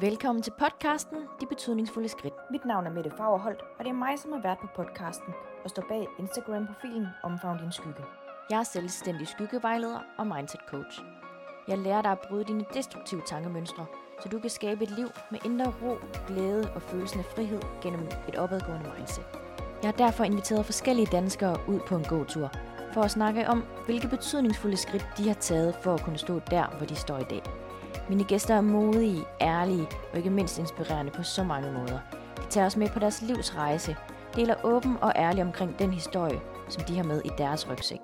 Velkommen til podcasten De Betydningsfulde Skridt. Mit navn er Mette Fagerholt, og det er mig, som har været på podcasten og står bag Instagram-profilen Omfavn din skygge. Jeg er selvstændig skyggevejleder og mindset coach. Jeg lærer dig at bryde dine destruktive tankemønstre, så du kan skabe et liv med indre ro, glæde og følelsen af frihed gennem et opadgående mindset. Jeg har derfor inviteret forskellige danskere ud på en gåtur, for at snakke om, hvilke betydningsfulde skridt de har taget for at kunne stå der, hvor de står i dag. Mine gæster er modige, ærlige og ikke mindst inspirerende på så mange måder. De tager os med på deres livs rejse, deler åben og ærlig omkring den historie, som de har med i deres rygsæk.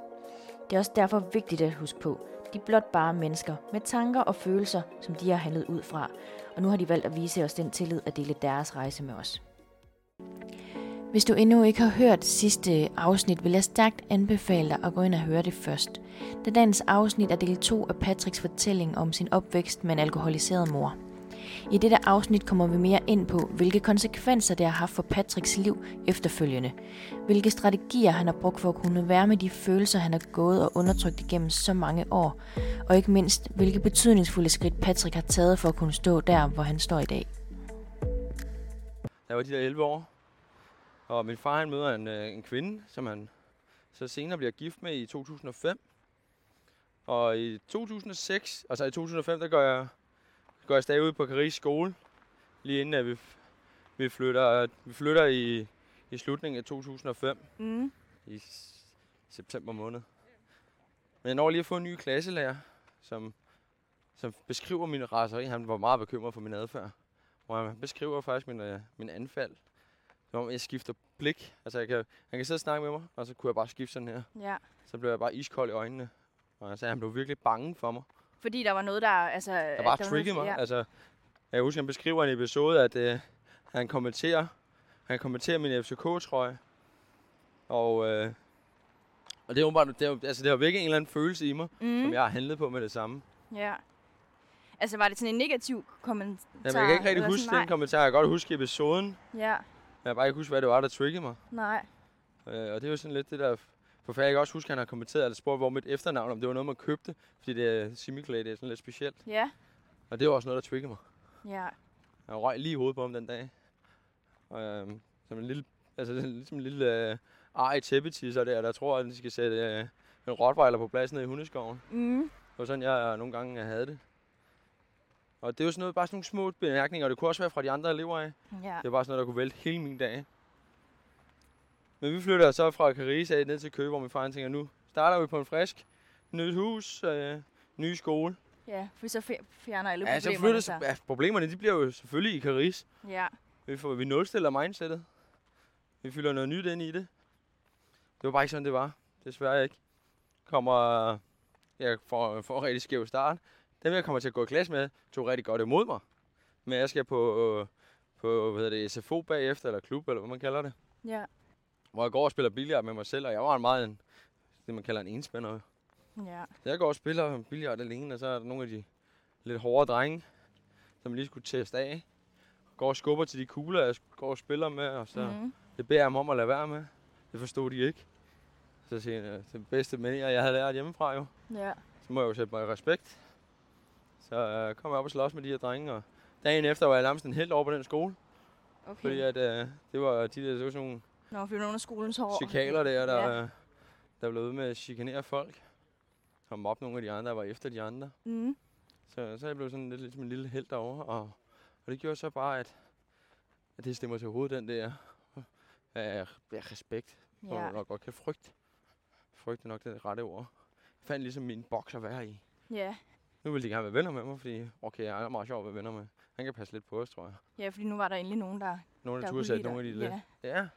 Det er også derfor vigtigt at huske på, de er blot bare mennesker med tanker og følelser, som de har handlet ud fra, og nu har de valgt at vise os den tillid at dele deres rejse med os. Hvis du endnu ikke har hørt sidste afsnit, vil jeg stærkt anbefale dig at gå ind og høre det først. Da dagens afsnit er del 2 af Patricks fortælling om sin opvækst med en alkoholiseret mor. I dette afsnit kommer vi mere ind på, hvilke konsekvenser det har haft for Patricks liv efterfølgende. Hvilke strategier han har brugt for at kunne være med de følelser, han har gået og undertrykt igennem så mange år. Og ikke mindst, hvilke betydningsfulde skridt Patrick har taget for at kunne stå der, hvor han står i dag. Jeg var de der 11 år, og min far han møder en, øh, en kvinde, som han så senere bliver gift med i 2005. Og i 2006, altså i 2005, der går jeg, går jeg stadig ud på Caris skole, lige inden at vi, vi flytter, vi flytter i, i slutningen af 2005, Mm. i september måned. Men jeg når lige at få en ny klasselærer, som, som beskriver min raseri. Han var meget bekymret for min adfærd. Hvor han beskriver faktisk min, øh, min anfald. Som om jeg skifter blik. Altså jeg kan, han kan sidde og snakke med mig, og så kunne jeg bare skifte sådan her. Ja. Så blev jeg bare iskold i øjnene. Og at han blev virkelig bange for mig. Fordi der var noget, der... Altså, Der bare triggede mig. Ja. Altså, jeg husker, han beskriver en episode, at øh, han kommenterer, han kommenterer min FCK-trøje. Og, øh, og det er åbenbart, det, er, altså, det har vækket en eller anden følelse i mig, mm. som jeg har handlet på med det samme. Ja. Altså, var det sådan en negativ kommentar? Jamen, jeg kan ikke rigtig huske den kommentar. Jeg kan godt huske episoden. Nej. Jeg kan bare ikke huske, hvad det var, der triggede mig. nej. Øh, og det er jo sådan lidt det der... For jeg kan også huske, at han har kommenteret eller spurgt, hvor mit efternavn, om det var noget, man købte. Fordi det er Simiclay, det er sådan lidt specielt. Ja. Og det var også noget, der triggede mig. Ja. Jeg røg lige i hovedet på ham den dag. Og, øh, som en lille, altså ligesom en lille øh, ar i tæppetisser der, der tror, at de skal sætte øh, en rottweiler på plads nede i hundeskoven. Mm. Det var sådan, jeg nogle gange havde det. Og det er jo sådan noget, bare sådan nogle små bemærkninger, og det kunne også være fra de andre elever af. Ja. Det var bare sådan noget, der kunne vælte hele min dag. Men vi flytter så fra Caris af ned til Køge, hvor min far tænker, nu starter vi på en frisk, nyt hus, øh, ny skole. Ja, for så fjer- fjerner alle Ja, så problemerne flytter, sig. ja, problemerne de bliver jo selvfølgelig i Caris. Ja. Vi, får, vi nulstiller mindsetet. Vi fylder noget nyt ind i det. Det var bare ikke sådan, det var. Desværre ikke. Kommer, jeg får, får en rigtig skæv start. Dem, jeg kommer til at gå i klasse med, tog rigtig godt imod mig. Men jeg skal på, på hvad hedder det, SFO bagefter, eller klub, eller hvad man kalder det. Ja. Hvor jeg går og spiller billard med mig selv, og jeg var en meget en, det, man kalder en enspænder. Ja. Jeg går og spiller billard alene, og så er der nogle af de lidt hårde drenge, som lige skulle teste af. Går og skubber til de kugler, jeg går og spiller med, og så Mm. det beder jeg dem om at lade være med. Det forstod de ikke. Så siger jeg, det bedste manier, jeg havde lært hjemmefra jo. Ja. Så må jeg jo sætte mig i respekt. Så øh, kom jeg op og slås med de her drenge, og dagen efter var jeg nærmest en helt over på den skole. Okay. Fordi at, øh, det var de der, det var sådan nogle Nå, for nogle af skolens hår. chikaler der, der, Ja. ja. der blev ude med at chikanere folk. Og mobbe nogle af de andre, der var efter de andre. Mm. Så, så jeg blev sådan lidt ligesom en lille held derovre, og, og det gjorde så bare, at, at det stemmer til hovedet, den der af respekt, Ja. ja. jeg godt kan frygte. Frygt er nok det rette ord. Jeg fandt ligesom min boks at være i. Ja. Nu vil de gerne være venner med mig, fordi okay, jeg er meget sjov at være venner med. Han kan passe lidt på os, tror jeg. Ja, fordi nu var der endelig nogen, der, Nogle der af kunne de turde nogle af de lidt. Ja. Ja.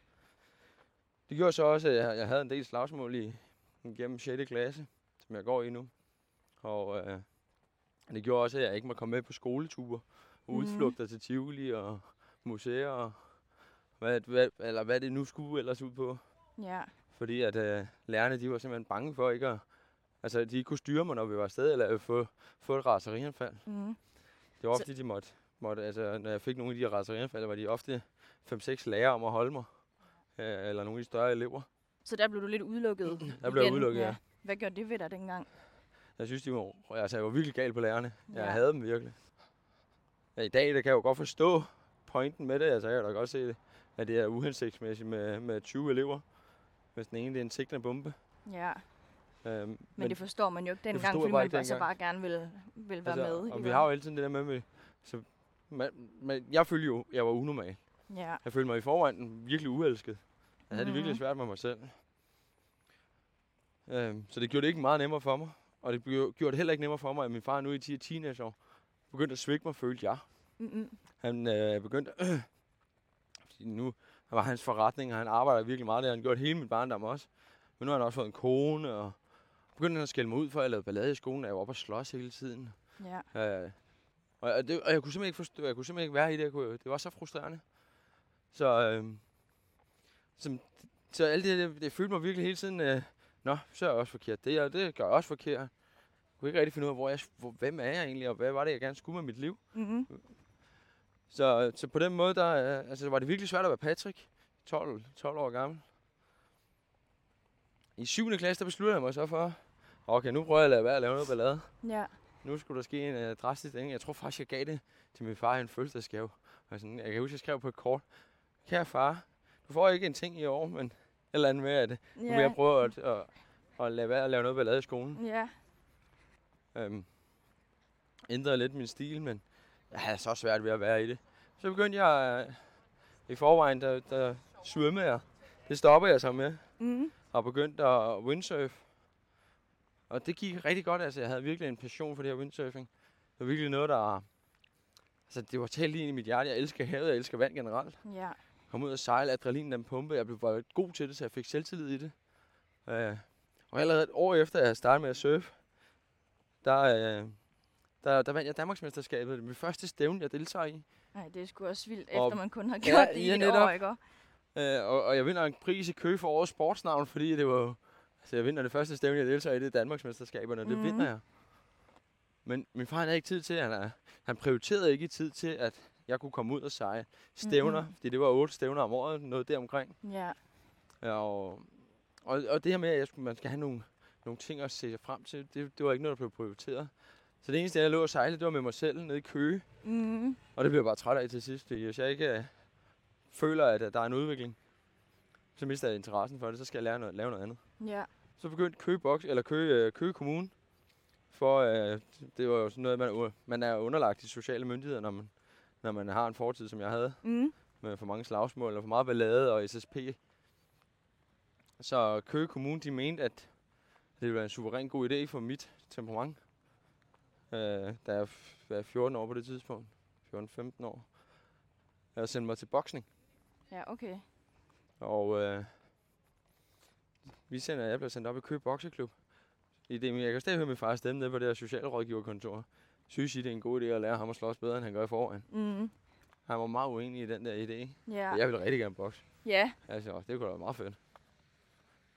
Det gjorde så også, at jeg, jeg havde en del slagsmål i, gennem 6. klasse, som jeg går i nu. Og øh, det gjorde også, at jeg ikke må komme med på skoleture og Mhm. udflugter til Tivoli og museer og hvad, hvad, eller hvad det nu skulle ellers ud på. Ja. Fordi at øh, lærerne, de var simpelthen bange for ikke at... Altså, de kunne styre mig, når vi var afsted, eller øh, få, få et raserianfald. Mm. Det var Så- ofte, de måtte, måtte, altså, når jeg fik nogle af de raserianfald, var de ofte 5-6 lærere om at holde mig. Øh, eller nogle af de større elever. Så der blev du lidt udelukket Der blev jeg udelukket, ja. Hvad gjorde det ved dig dengang? Jeg synes, de var, altså, jeg var virkelig gal på lærerne. Jeg Ja. havde dem virkelig. ja, i dag der kan jeg jo godt forstå pointen med det. Altså, jeg kan da godt se, at det er uhensigtsmæssigt med, med 20 elever. Hvis den ene det er en sigtende bombe. Ja, Øhm, men, men det forstår man jo ikke dengang, fordi man altså dengang. bare gerne vil, vil være altså, med. Og vi har jo altid det der med, med så, man, man, jeg følte jo, jeg var unormal. Ja, Jeg følte mig i forvejen virkelig uelsket. Jeg havde det virkelig Mhm. svært med mig selv. Øhm, så det gjorde det ikke meget nemmere for mig. Og det gjorde det heller ikke nemmere for mig, at min far nu i 10 teenageår begyndte at svigte mig, følte jeg. mm-mm. Han øh, begyndte... fordi nu var hans forretning, og han arbejder virkelig meget der. Han gjorde hele min barndom også. Men nu har han også fået en kone, og begyndte han at skælde mig ud for, at jeg lavede ballade i skolen, at jeg var oppe og slås hele tiden. ja. Øh, og, det, og jeg kunne simpelthen ikke forstå, jeg kunne simpelthen ikke være i det. Jeg kunne, det var så frustrerende. Så, øh, som, så alt det, det, det følte mig virkelig hele tiden, øh, nå, så er jeg også forkert. Det, og det gør jeg også forkert. Jeg kunne ikke rigtig finde ud af, hvor jeg, hvor, hvem er jeg egentlig, og hvad var det, jeg gerne skulle med mit liv. Mm-hmm. Så, så på den måde, der, øh, altså, var det virkelig svært at være Patrick, 12, 12 år gammel. I 7. klasse, der besluttede jeg mig så for, okay, nu prøver jeg at lade være at lave noget ballade. Ja. Nu skulle der ske en øh, drastisk ting. Jeg tror faktisk, jeg gav det til min far i en fødselsdagsgave. Og sådan, jeg kan huske, jeg skrev på et kort. Kære far, du får ikke en ting i år, men et eller andet med, at nu vil jeg prøve at, at, at lade være at lave noget ballade i skolen. Ja. Øhm, ændrede lidt min stil, men jeg havde så svært ved at være i det. Så begyndte jeg øh, i forvejen, der, der svømmede jeg. Det stoppede jeg så med, Mm-hmm. og begyndte at windsurfe. Og det gik rigtig godt, altså jeg havde virkelig en passion for det her windsurfing. Det var virkelig noget, der... Altså det var talt lige ind i mit hjerte. Jeg elsker havet, jeg elsker vand generelt. Ja. Kom ud og sejle, adrenalin den pumpe. Jeg blev bare god til det, så jeg fik selvtillid i det. Øh, og allerede et år efter, jeg startede med at surfe, der, øh, der, der vandt jeg Danmarksmesterskabet. Det var mit første stævne, jeg deltager i. Nej, det er sgu også vildt, Og- efter man kun har Ja, gjort det i ja, et netop. år, ikke? Øh, og, og jeg vinder en pris i kø for årets sportsnavn, fordi det var Altså, jeg vinder det første stævne, jeg deltager i, det er Danmarksmesterskaberne, og det Mhm. vinder jeg. Men min far havde ikke tid til, han, er- han prioriterede ikke tid til, at jeg kunne komme ud og sejre stævner, Mhm. fordi det var otte stævner om året, noget deromkring. Ja. Ja, og, og, og det her med, at jeg skulle, man skal have nogle, nogle ting at se frem til, det, det var ikke noget, der blev prioriteret. Så det eneste, jeg lå og sejle, det var med mig selv nede i Køge. Mm-hmm. Og det blev jeg bare træt af til sidst, fordi hvis jeg ikke øh, føler, at øh, der er en udvikling, så mister jeg interessen for det, så skal jeg lære noget, lave noget andet. Ja. Så begyndte Køge, Box, eller Køge, øh, Køge Kommune, for øh, det var jo sådan noget, man, er- man er underlagt de sociale myndigheder, når man, når man har en fortid, som jeg havde, Mm. med for mange slagsmål og for meget ballade og SSP. Så Køge Kommune, de mente, at det ville være en suveræn god idé for mit temperament. Øh, da jeg var 14 år på det tidspunkt, 14-15 år, at sende mig til boksning. Ja, okay. Og øh, vi sender, jeg blev sendt op i Køge Bokseklub. I det, jeg kan stadig høre min far stemme nede på det her socialrådgiverkontor. Synes I, det er en god idé at lære ham at slås bedre, end han gør i forvejen? Mm. Han var meget uenig i den der idé. Ja. Jeg ville rigtig gerne bokse. Ja. Altså, det kunne da være meget fedt.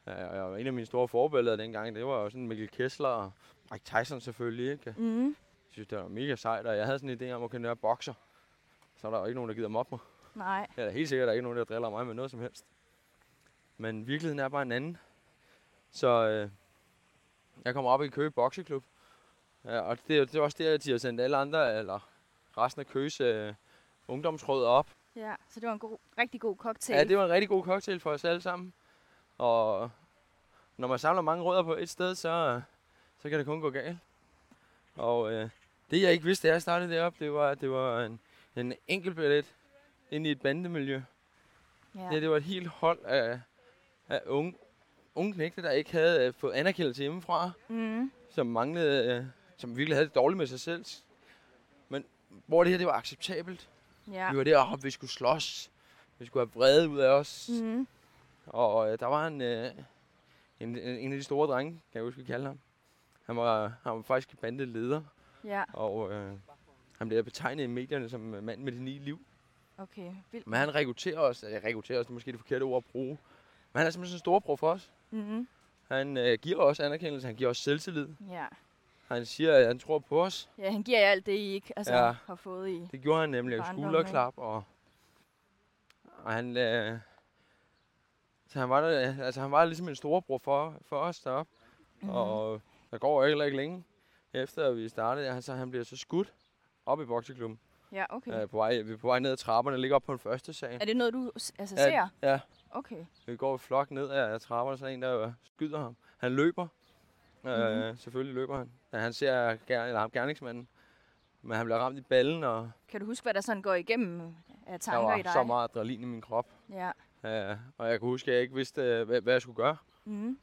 Ja, og jeg en af mine store forbilleder dengang, det var jo sådan Mikkel Kessler og Mike Tyson selvfølgelig, ikke? Mm. Jeg synes, det var mega sejt, og jeg havde sådan en idé om at kunne være bokser. Så er der jo ikke nogen, der gider mobbe mig. Nej. Jeg er da helt sikkert, der er ikke nogen, der driller mig med noget som helst. Men virkeligheden er bare en anden. Så øh, jeg kommer op i Køge Bokseklub. Ja, og det, det er også der, at de har sendt alle andre, eller resten af Køges øh, ungdomsråd op. Ja, så det var en god, rigtig god cocktail. Ja, det var en rigtig god cocktail for os alle sammen. Og når man samler mange rødder på et sted, så, så kan det kun gå galt. Og øh, det jeg ikke vidste, da jeg startede derop, det var, at det var en, en enkelt billet ind i et bandemiljø. ja. Ja. Det, det var et helt hold af, af unge, unge knægte, der ikke havde øh, fået anerkendelse hjemmefra, Mm. som manglede, øh, som virkelig havde det dårligt med sig selv. Men hvor det her, det var acceptabelt. Ja. Vi var deroppe, vi skulle slås. Vi skulle have vrede ud af os. Mm. Og øh, der var en, øh, en, en, en af de store drenge, kan jeg huske, vi kalde ham. Han var, han var faktisk bandeleder, Ja, og øh, han blev betegnet i medierne som mand med de ni liv. okay. Vildt. Men han rekrutterer os, ja, rekrutterer os, det er måske det forkerte ord at bruge. Men han er simpelthen sådan en storbror for os. Mm. Han øh, giver os anerkendelse, han giver os selvtillid. Ja. Han siger, at han tror på os. ja, han giver jer alt det, I ikke altså, Ja. har fået i. Det gjorde han nemlig. Barndommen, Skulderklap og... Og han... Øh, så han var, der, altså han var ligesom en storebror for, for os deroppe. Mhm. Mm. Og der går heller ikke længe efter, at vi startede. Altså, han bliver så skudt op i bokseklubben. Ja, okay. Øh, på vej, vi er på vej ned ad trapperne, ligger op på den første sal. Er det noget, du altså, Ja, ser? Ja, Okay. vi går i flok ned ad trapperne, så er der en, der øh, skyder ham. Han løber. Øh, Mhm. selvfølgelig løber han. Ja, han ser ger- eller ham gerningsmanden. Men han bliver ramt i ballen, og Kan du huske, hvad der sådan går igennem af der tanker i var dig? så meget adrenalin i min krop. Ja. Øh, og jeg kunne huske, at jeg ikke vidste, øh, hvad, hvad jeg skulle gøre. Mm. Men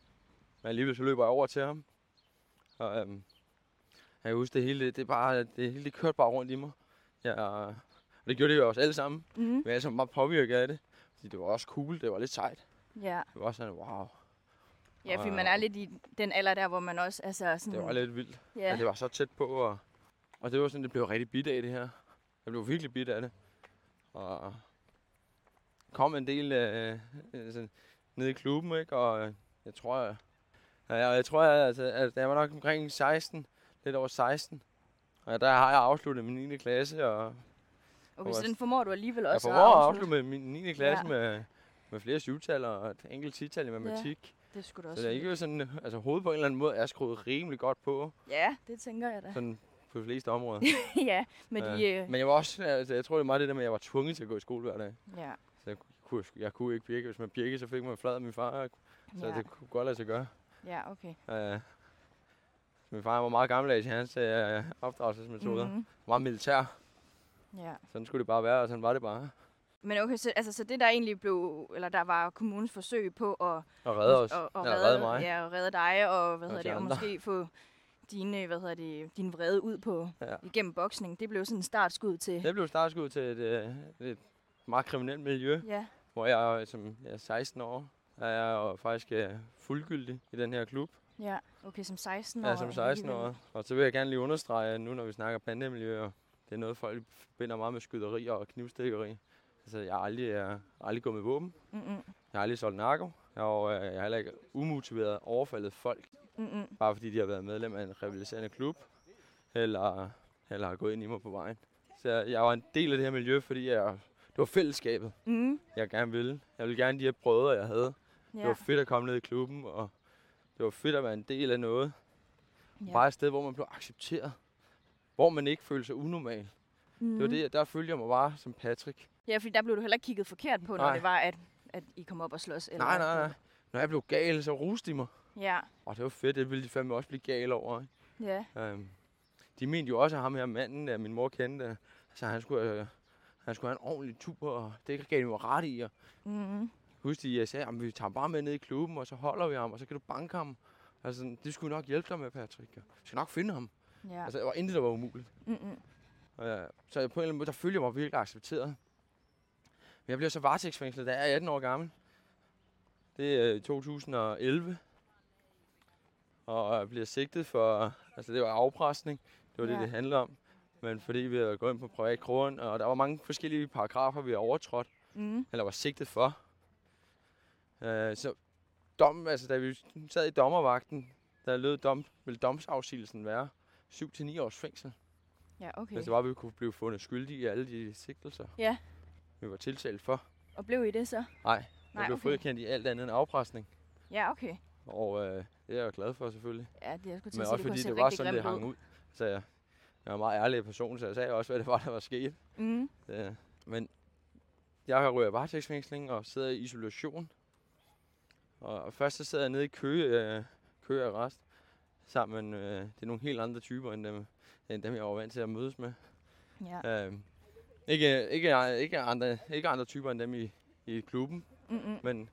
alligevel så løber jeg over til ham. Og øhm, jeg kan huske, det hele, det, bare, det hele det kørte bare rundt i mig. Ja, og det gjorde det jo også alle sammen. Mm. Men jeg er så meget påvirket af det. Det var også cool, det var lidt sejt. Ja. Det var sådan, wow, ja, fordi man er lidt i den alder der, hvor man også altså sådan... det var lidt vildt. Ja. Ja. det var så tæt på, og, og det var sådan, det blev rigtig bit af det her. Jeg blev virkelig bit af det. Og kom en del øh, øh, sådan, ned i klubben, ikke? Og øh, jeg tror, jeg, jeg, jeg tror, jeg, altså, at jeg var nok omkring 16, lidt over 16. Og der har jeg afsluttet min 9. klasse, og Okay, så den formår du alligevel jeg også formår at afslutte. med min 9. klasse Ja. ja. med, med flere syvtal og et enkelt tital i matematik. Det skulle du Ja. også. Så det er ikke sådan, altså hovedet på en eller anden måde er skruet rimelig godt på, Ja, det tænker jeg da. sådan på de fleste områder. ja, med de... Ja. Øh, Men jeg var også, altså, jeg tror det er meget det der med, at jeg var tvunget til at gå i skole hver dag. ja. Så jeg kunne, jeg kunne ikke birke. Hvis man birke, så fik man flad af min far. Så Ja. det kunne godt lade sig gøre. ja, okay. Uh, min far var meget gammeldags i hans uh, opdragelsesmetoder. Mm. Mhm. Meget militær. Ja. Sådan skulle det bare være, og sådan var det bare. Men okay, så, altså, så det der egentlig blev, eller der var kommunens forsøg på at, Og redde os. Og, og redde, redde mig. Ja, og redde dig, og, hvad Og hedder de det, og måske få dine, hvad hedder det, din vrede ud på Ja. igennem boksning. Det blev sådan en startskud til... Det blev startskud til et, uh, et meget kriminelt miljø, Ja, hvor jeg som jeg er 16 år, er jeg jo faktisk uh, fuldgyldig i den her klub. ja. Okay, som 16 år. Ja, som 16 år. Og så vil jeg gerne lige understrege, at nu når vi snakker bandemiljøer, det er noget, folk forbinder meget med skyderi og knivstikkeri. Altså, jeg har aldrig, jeg har aldrig gået med våben. Mm-mm. Jeg har aldrig solgt narko. Og øh, jeg har heller ikke umotiveret overfaldet folk, Mm-mm. bare fordi de har været medlem af en rivaliserende klub, eller, eller har gået ind i mig på vejen. Så jeg, jeg var en del af det her miljø, fordi jeg, det var fællesskabet, Mm. jeg gerne ville. Jeg ville gerne de her brødre, jeg havde. Det Ja. var fedt at komme ned i klubben, og det var fedt at være en del af noget. ja. Bare et sted, hvor man blev accepteret. Hvor man ikke følte sig unormal. Mm. Det var det, der følte jeg mig bare som Patrick. Ja, fordi der blev du heller ikke kigget forkert på, når Nej. det var, at, at I kom op og slås. Eller Nej, nej, nej. Når jeg blev gal, så ruste de mig. Ja, Og det var fedt, det ville de fandme også blive gal over. Ikke? ja. Um, de mente jo også, at ham her manden, der min mor kendte, så han skulle, øh, han skulle have en ordentlig tur, og det gav de mig ret i. Og Mm. husk, de sagde, at vi tager bare med ned i klubben, og så holder vi ham, og så kan du banke ham. Altså, det skulle nok hjælpe dig med, Patrick. Vi skal nok finde ham. Ja. Altså, der var intet, der var umuligt. Mm-mm. Øh, så på en eller anden måde, der følte jeg mig virkelig accepteret. Men jeg bliver så varetægtsfængslet, da jeg er 18 år gammel. Det er i 2011. Og jeg bliver sigtet for, altså det var afpresning. Det var ja. Det, det handlede om. Men fordi vi havde gået ind på privat grund, og der var mange forskellige paragrafer, vi havde overtrådt, Mm. eller var sigtet for. Øh, så dom, altså da vi sad i dommervagten, der lød dom, ville domsafsigelsen være 7-9 års fængsel. Ja, okay. Hvis det var, at vi kunne blive fundet skyldige i alle de sigtelser, Ja. vi var tiltalt for. Og blev I det så? Nej, jeg blev okay. frikendt i alt andet end afpresning. Ja, okay. Og øh, det er jeg glad for selvfølgelig. Ja, det jeg skulle til Men også fordi det var sådan, det hang ud. Så jeg, jeg er en meget ærlig person, så jeg sagde også, hvad det var, der var sket. Mm. Øh, men jeg har røget varetægtsfængsling og sidder i isolation. Og først så sidder jeg nede i kø, øh, køarrest sammen øh, det er nogle helt andre typer end dem, end dem, jeg var vant til at mødes med. Ja. Øh, ikke, ikke, ikke, andre, ikke andre typer end dem i, i klubben, Mm-mm. men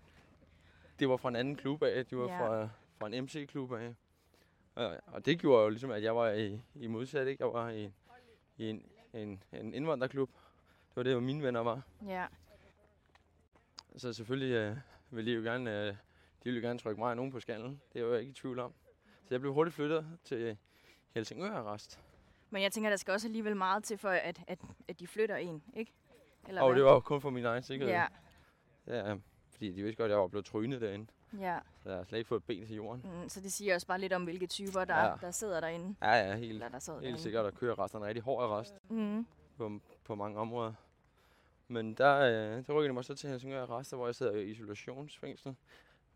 det var fra en anden klub af. De var Ja. fra, fra en MC-klub af. Og, og det gjorde jo ligesom, at jeg var i, i modsat, ikke? Jeg var i, i en, en, en indvandrerklub. Det var det, hvor mine venner var. Ja. Så selvfølgelig øh, ville de jo gerne, øh, de ville jo gerne trykke mig og nogen på skallen. Det er jeg jo ikke i tvivl om. Så jeg blev hurtigt flyttet til Helsingør Arrest. Men jeg tænker, der skal også alligevel meget til, for at, at, at de flytter en, ikke? Eller Og hvad? det var jo kun for min egen sikkerhed. Ja, ja. Fordi de vidste godt, at jeg var blevet trynet derinde. ja. Så jeg har slet ikke fået et ben til jorden. Mm, så det siger også bare lidt om, hvilke typer, der, Ja. der sidder derinde. Ja, ja, helt, Eller der helt derinde. sikkert at køre arresten en rigtig hård arrest Mm. på, på mange områder. Men der, øh, der rykkede de mig så til Helsingør Arrest, hvor jeg sidder i isolationsfængsel.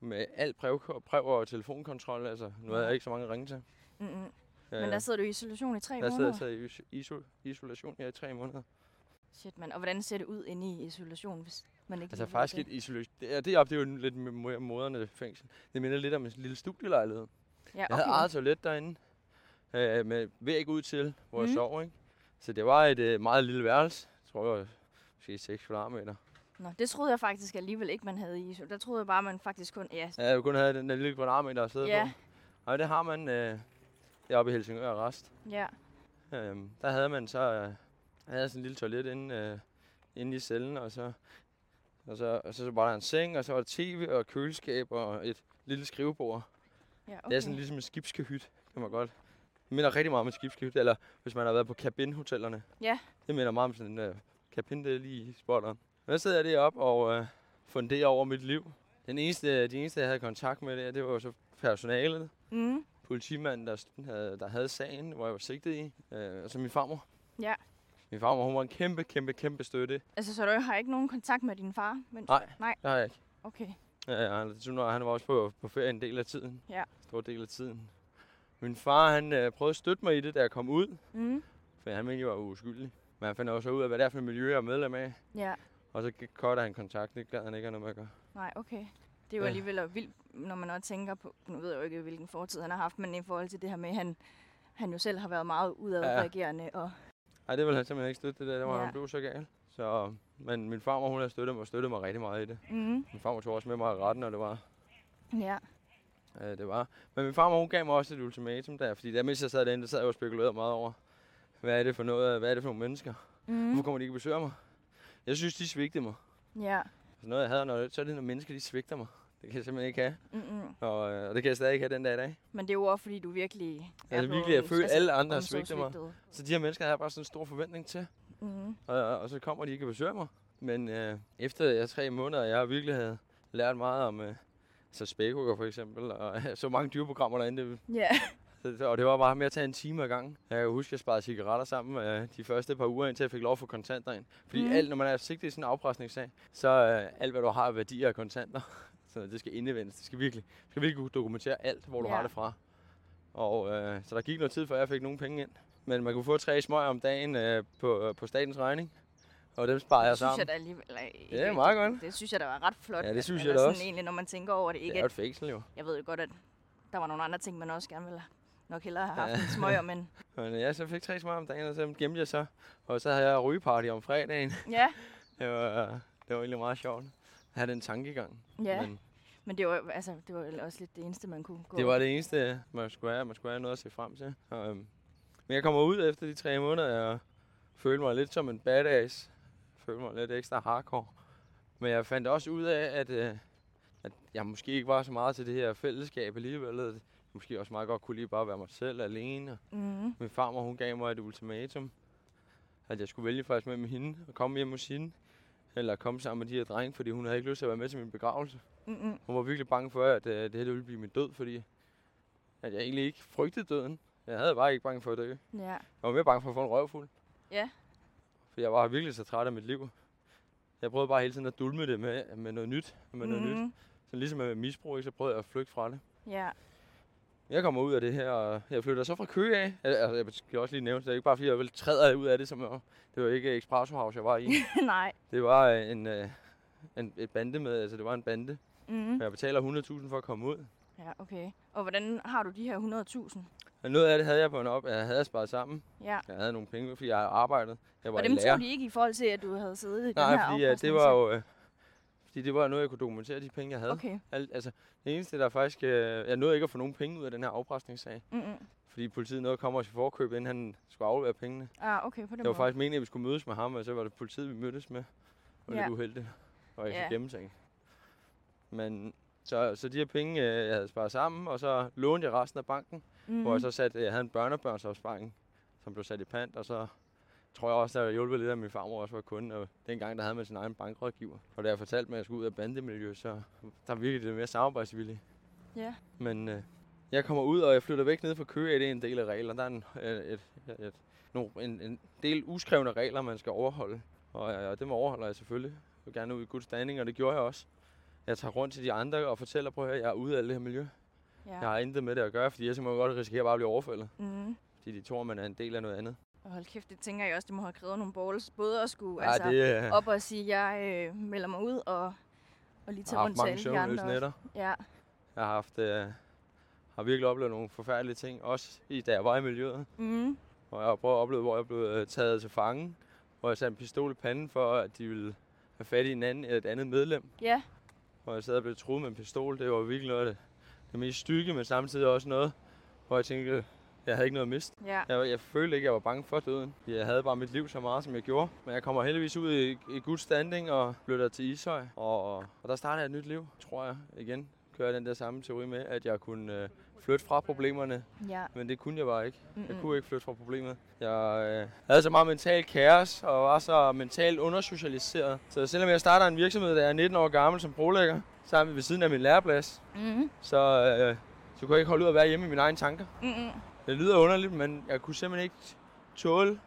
Med alt brev, brev og telefonkontrol. Altså, nu havde jeg ikke så mange at ringe til. Mm-mm. Øh, Men der sidder du i isolation i tre der sidder måneder? jeg så i iso- iso- isolation her i tre måneder. Shit, man. Og hvordan ser det ud inde i isolation, hvis man ikke Altså faktisk det? et isolation. Det, er- det op, det er jo lidt mere moderne fængsel. Det minder lidt om en lille studielejlighed. Ja, Jeg havde okay. eget toilet derinde, øh, med væg ud til, hvor mm. jeg Mhm. sov, ikke? Så det var et øh, meget lille værelse. Jeg tror, var måske 6 kvadratmeter. Nå, det troede jeg faktisk alligevel ikke, man havde i isolation. Der troede jeg bare, man faktisk kun... Ja, Ja, jeg kun havde den der lille kvadratmeter at sidde Ja. på. Og det har man øh, deroppe i Helsingør Arrest. ja. Øhm, der havde man så øh, havde sådan en lille toilet inde, øh, inde i cellen, og så, og, så, og så var der en seng, og så var der tv og køleskab og et lille skrivebord. ja. Okay. Det er sådan ligesom en skibskehyt, kan man godt. Det minder rigtig meget om en skibskehyt, eller hvis man har været på cabin-hotellerne. Ja. Det minder meget om sådan en uh, cabin, det er lige i spotteren. Der sidder jeg deroppe og uh, funderer over mit liv. Den eneste, de eneste, jeg havde kontakt med der, det var jo så personalet. Mm. Politimanden, der, havde, der havde sagen, hvor jeg var sigtet i. Uh, og så min farmor. Ja. Min farmor, hun var en kæmpe, kæmpe, kæmpe støtte. Altså, så du har ikke nogen kontakt med din far? Men... Nej. Nej, Det har jeg ikke. okay. Ja, ja, han, han var også på, på ferie en del af tiden. Ja. Stor del af tiden. Min far, han øh, prøvede at støtte mig i det, da jeg kom ud. Mm. For han mente, jeg var uskyldig. Men han fandt også ud af, hvad det er for et miljø, jeg er medlem af. Ja. Og så cutter han kontakt. Det gad han ikke have noget med at gøre. Nej, okay. Det er jo Ja. alligevel vildt, når man også tænker på, nu ved jeg jo ikke, hvilken fortid han har haft, men i forhold til det her med, at han, han jo selv har været meget udadreagerende, og Nej, det ville han simpelthen ikke støtte det der. Det var Ja. han blev så gal. Så, men min farmor, hun har støttet mig, støttet mig rigtig meget i det. mm. Min farmor tog også med mig i retten, og det var, ja. øh, det var. Men min farmor, hun gav mig også et ultimatum der. Fordi der, mens jeg sad derinde, der sad jeg og spekulerede meget over, hvad er det for noget, hvad er det for nogle mennesker? Mm. Hvorfor kommer de ikke og besøger mig? Jeg synes, de svigtede mig. Ja. Så noget, jeg havde, når, så er det, når mennesker de svigter mig. Det kan jeg simpelthen ikke have. Mm-mm. Og, øh, og det kan jeg stadig ikke have den dag i dag. Men det er jo også, fordi du virkelig Altså på virkelig, jeg føler, at alle andre har svigtet mig. Så de her mennesker har jeg bare sådan en stor forventning til. Mm. Og, og så kommer de ikke og besøger mig. Men øh, efter jeg tre måneder, jeg virkelig havde lært meget om øh, så spækhugger for eksempel, og så mange dyreprogrammer derinde. Det, Ja. Så- og det var bare med at tage en time ad gangen. Jeg kan huske, at jeg sparede cigaretter sammen øh, de første par uger, indtil jeg fik lov at få kontanter ind. Fordi mm. alt, når man er sigtet i sådan en afpresningssag, så øh, alt, hvad du har af værdier af kontanter, så det skal indevendes. Det skal virkelig, du skal virkelig kunne dokumentere alt, hvor du Ja. har det fra. Og øh, så der gik noget tid, før jeg fik nogle penge ind. Men man kunne få tre smøger om dagen øh, på, øh, på statens regning. Og dem sparer jeg Det synes sammen. jeg da alligevel ikke- Det er meget godt. Det synes jeg da var ret flot. Ja, det synes jeg da også. Egentlig, når man tænker over det. Det Ikke er jo et fængsel jo. jeg ved jo godt, at der var nogle andre ting, man også gerne ville nok hellere have haft en smøger, men Men ja, så fik tre smøger om dagen, og så gemte jeg så. Og så havde jeg rygeparty om fredagen. ja, Det var, det var egentlig meget sjovt. at have den tankegang. ja. Men Men det var, altså, det var også lidt det eneste, man kunne gå. det var det eneste, man skulle have. Man skulle have noget at se frem til. Og, øhm, men jeg kommer ud efter de tre måneder, og følte mig lidt som en badass. Følte mig lidt ekstra hardcore. Men jeg fandt også ud af, at, øh, at jeg måske ikke var så meget til det her fællesskab alligevel. Måske også meget godt kunne lide bare at være mig selv alene. Mm. Min farmor, hun gav mig et ultimatum. At jeg skulle vælge faktisk med med hende og komme hjem hos hende. Eller komme sammen med de her drenge, fordi hun havde ikke lyst til at være med til min begravelse. Mm-mm. Hun var virkelig bange for, at øh, det her ville blive min død, fordi at jeg egentlig ikke frygtede døden. Jeg havde bare ikke bange for at dø. Ja. Jeg var mere bange for at få en røvfuld. Ja. For jeg var virkelig så træt af mit liv. Jeg prøvede bare hele tiden at dulme det med, med noget nyt. Med noget nyt. Mhm. Så ligesom med misbrug, så prøvede jeg at flygte fra det. Ja. Jeg kommer ud af det her, og jeg flytter så fra Køge af. Altså, jeg skal også lige nævne, det er ikke bare fordi, jeg vel træder ud af det, som jeg, det var ikke Expresso House, jeg var i. Nej. Det var øh, en, øh, en, et bande med, altså det var en bande. Mm. Jeg betaler 100.000 for at komme ud. Ja, okay. Og hvordan har du de her 100.000? Og noget af det havde jeg på en op, jeg havde sparet sammen. Ja. Jeg havde nogle penge, fordi jeg havde arbejdet. Jeg var Og dem lærer. tog de ikke i forhold til, at du havde siddet i den Nej, her fordi ja, det var jo... Fordi det var noget, jeg kunne dokumentere, de penge, jeg havde. Okay. Alt, altså, det eneste, der faktisk... Øh, jeg nåede ikke at få nogen penge ud af den her afpresningssag. Mm-mm. Fordi politiet nåede at komme os i forkøb, inden han skulle aflevere pengene. Ah, okay, på den Det var måde. faktisk meningen, at vi skulle mødes med ham, og så var det politiet, vi mødtes med. Det var uheldigt. Og jeg Ja. gennemtænkt. Men så, så de her penge, øh, jeg havde sparet sammen, og så lånte jeg resten af banken. mm. Hvor jeg så satte, jeg havde en børnebørnsopsparing, som blev sat i pant, og så tror jeg også, der var hjulpet lidt, at min farmor også var kunde, og dengang der havde man sin egen bankrådgiver. Og da jeg fortalte mig, at jeg skulle ud af bandemiljø, så der virkelig det mere samarbejdsvillige. Ja. Men øh, jeg kommer ud, og jeg flytter væk ned fra Køge, det er en del af reglerne. Der er en, øh, et, et, et, no, en, en del uskrevne regler, man skal overholde. Og, øh, og dem overholder jeg selvfølgelig. Jeg vil gerne ud i god standing, og det gjorde jeg også. Jeg tager rundt til de andre og fortæller, på at jeg er ude af det her miljø. Ja. Jeg har intet med det at gøre, fordi jeg simpelthen godt risikere bare at blive overfaldet Mm. fordi de tror, man er en del af noget andet. Og hold kæft, det tænker jeg også, det må have krævet nogle balls. Både at skulle Ja, altså, det er... op og sige, jeg øh, melder mig ud, og, og lige tage rundt til alle de andre. nætter. også. Ja, Jeg har haft, øh, har virkelig oplevet nogle forfærdelige ting, også i, da jeg var i miljøet. mm, Og jeg har prøvet at opleve, hvor jeg blev øh, taget til fange, hvor jeg satte en pistol i panden for, at de ville have fat i en anden, et andet medlem. ja, Hvor jeg sad og blev truet med en pistol. Det var virkelig noget af det, det mest stykke, men samtidig også noget, hvor jeg tænkte, jeg havde ikke noget at miste. ja. Jeg, jeg følte ikke, jeg var bange for døden. Jeg havde bare mit liv så meget, som jeg gjorde. Men jeg kommer heldigvis ud i, i good standing og flytter til Ishøj. Og, og der starter jeg et nyt liv, tror jeg. Igen kører jeg den der samme teori med, at jeg kunne øh, flytte fra problemerne. ja. Men det kunne jeg bare ikke. Jeg Mm-mm. kunne ikke flytte fra problemet. Jeg øh, havde så meget mental kaos og var så mentalt undersocialiseret. Så selvom jeg starter en virksomhed, jeg er 19 år gammel som brolægger, sammen ved siden af min læreplads, Mm, så, øh, så kunne jeg ikke holde ud at være hjemme i mine egne tanker. mm, Det lyder underligt, men jeg kunne simpelthen ikke tåle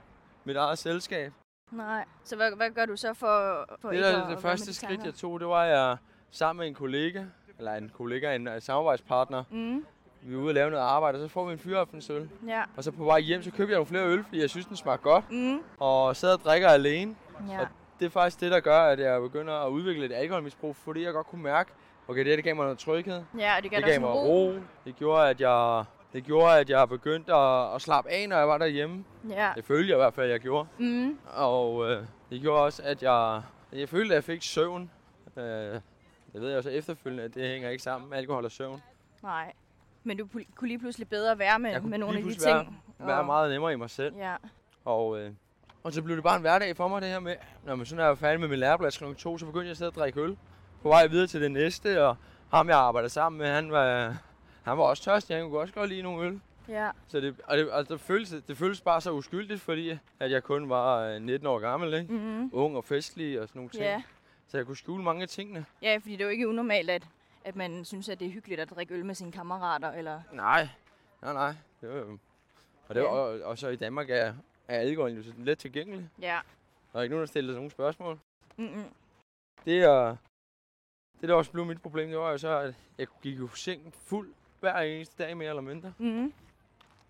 mit eget selskab. Nej. Så hvad, hvad gør du så for, for Det, ikke der, at, det første skridt, tanker? jeg tog, det var, at jeg sammen med en kollega, eller en kollega, en, en samarbejdspartner, Mm, vi var ude og lave noget arbejde, og så får vi en fyraftensøl. ja. Og så på vej hjem, så købte jeg nogle flere øl, fordi jeg synes, den smagte godt. Mm, Og sad og drikker alene. ja. Og Det er faktisk det, der gør, at jeg begynder at udvikle et alkoholmisbrug, fordi jeg godt kunne mærke, okay, det her det gav mig noget tryghed. Ja, og det gav Det gav mig ro. ro. Det gjorde, at jeg, det gjorde, at jeg begyndte at, at slappe af, når jeg var derhjemme. Ja. Det følte jeg i hvert fald, at jeg gjorde. Mm, Og øh, det gjorde også, at jeg, jeg følte, at jeg fik søvn. Øh, jeg ved jeg så efterfølgende, at det hænger ikke sammen, alkohol og søvn. nej. Men du kunne lige pludselig bedre være med, Jeg med nogle af de ting. Være og- meget nemmere i mig selv. Ja. Og, øh, og så blev det bare en hverdag for mig, det her med, når man sådan er færdig med min læreplads kl. 2, så begyndte jeg at sidde og drikke øl. På vej videre til det næste, og ham jeg arbejder sammen med, han var, han var også tørstig, han kunne også godt lide nogle øl. Ja. Så det, og det, altså, det, føltes, det føltes bare så uskyldigt, fordi at jeg kun var øh, 19 år gammel, ikke? Mm, ung og festlig og sådan nogle ting. ja. Så jeg kunne skjule mange af tingene. Ja, fordi det er jo ikke unormalt, at, at man synes, at det er hyggeligt at drikke øl med sine kammerater, eller... Nej, nej, nej. Det var, jo- og, det var, Ja. og, og, så i Danmark er, er alkohol jo let tilgængelig. Ja. Der er ikke nogen, der stiller nogen spørgsmål. Mm-mm. Det, er, det der også blev mit problem, det var jo så, at jeg gik jo seng fuld hver eneste dag mere eller mindre. Mm.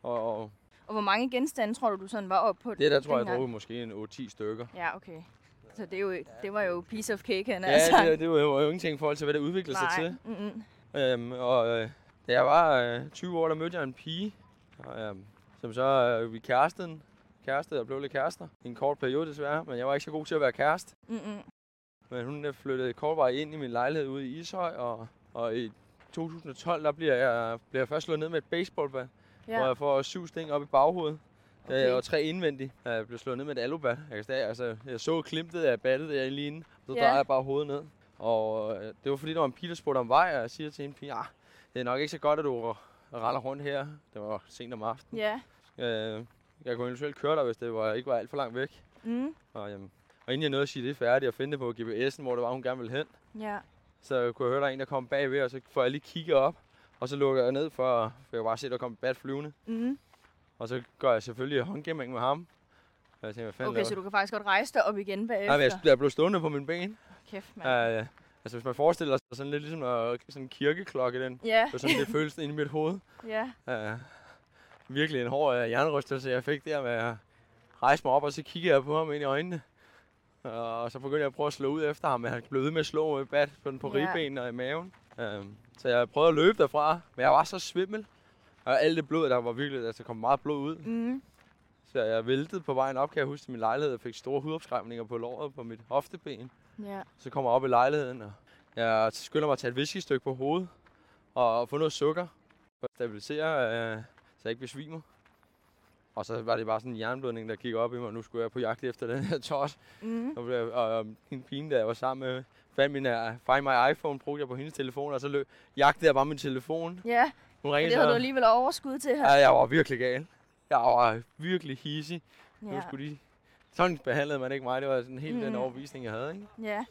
Og, og hvor mange genstande tror du, du sådan var op på? det der tror jeg, jeg drog måske en 8-10 stykker. Ja, okay. Så det, er jo, det var jo piece of cake, han Ja, altså. det, det var jo ingenting i forhold til, hvad det udviklede sig Nej. til. Mm-mm. Øhm, og øh, da jeg var øh, 20 år, der mødte jeg en pige, og, øhm, som så øh, vi kærestede, kærestede og blev lidt kærester. I en kort periode desværre, men jeg var ikke så god til at være kæreste. Mm-mm. Men hun øh, flyttede kort vej ind i min lejlighed ude i Ishøj, og, og i 2012, der bliver jeg, bliver jeg først slået ned med et baseballbat, ja. hvor jeg får syv sting op i baghovedet. Okay. Okay. Og tre indvendigt. Jeg blev slået ned med et alubat. Jeg, kan stadig, altså, jeg så klimtet af battet der lige inden. Så Ja. drejer jeg bare hovedet ned. Og øh, det var fordi, der var en pige, der spurgte om vej, og jeg siger til hende, pige, ah, det er nok ikke så godt, at du raller rundt her. Det var sent om aftenen. Ja. Øh, jeg kunne eventuelt køre dig, hvis det var, ikke var alt for langt væk. Mm. Og, jamen, og inden jeg nåede at sige det færdigt og finde det på GPS'en, hvor det var, hun gerne ville hen, Ja. Så kunne jeg høre, der er en, der kom bagved, og så får jeg lige kigget op. Og så lukker jeg ned, for, for jeg bare se, at der kom bat flyvende. Mm. Og så gør jeg selvfølgelig håndgæmning med ham. Jeg tænker, hvad fanden Okay, laver så du kan faktisk godt rejse dig op igen bagefter. Nej, jeg, jeg blev stående på mine ben. Kæft, mand. Uh, altså, hvis man forestiller sig sådan lidt ligesom sådan en kirkeklokke, den. Ja, Det sådan, det føles inde i mit hoved. ja. Uh, virkelig en hård uh, jernrystelse, jeg fik der med at rejse mig op, og så kiggede jeg på ham ind i øjnene. Og så begyndte jeg at prøve at slå ud efter ham, men han blev ved med at slå med bat på, den på Ja. ribbenene og i maven. Uh, så jeg prøvede at løbe derfra, men jeg var så svimmel. Og alt det blod, der var virkelig, altså kom meget blod ud. Mm. Så jeg væltede på vejen op, kan jeg huske, til min lejlighed og fik store hudopskræmninger på låret på mit hofteben. Ja. Så kommer jeg op i lejligheden, og jeg skynder mig at tage et whiskystykke på hovedet og få noget sukker for at stabilisere, øh, så jeg ikke besvimer. Og så var det bare sådan en jernblødning, der gik op i mig, og nu skulle jeg på jagt efter den her tos. Mm. Og, og, og min pige, der jeg var sammen med, fandt min uh, Find My iPhone, brugte jeg på hendes telefon, og så løb, jagtede jeg bare min telefon. Ja, Hun ringede det havde du så, alligevel overskud til her. ja, jeg var virkelig gal. Jeg var virkelig hissig. Nu Ja. skulle de... Sådan behandlede man ikke mig. Det var sådan helt den Mm. overbevisning, jeg havde. Ikke? Ja.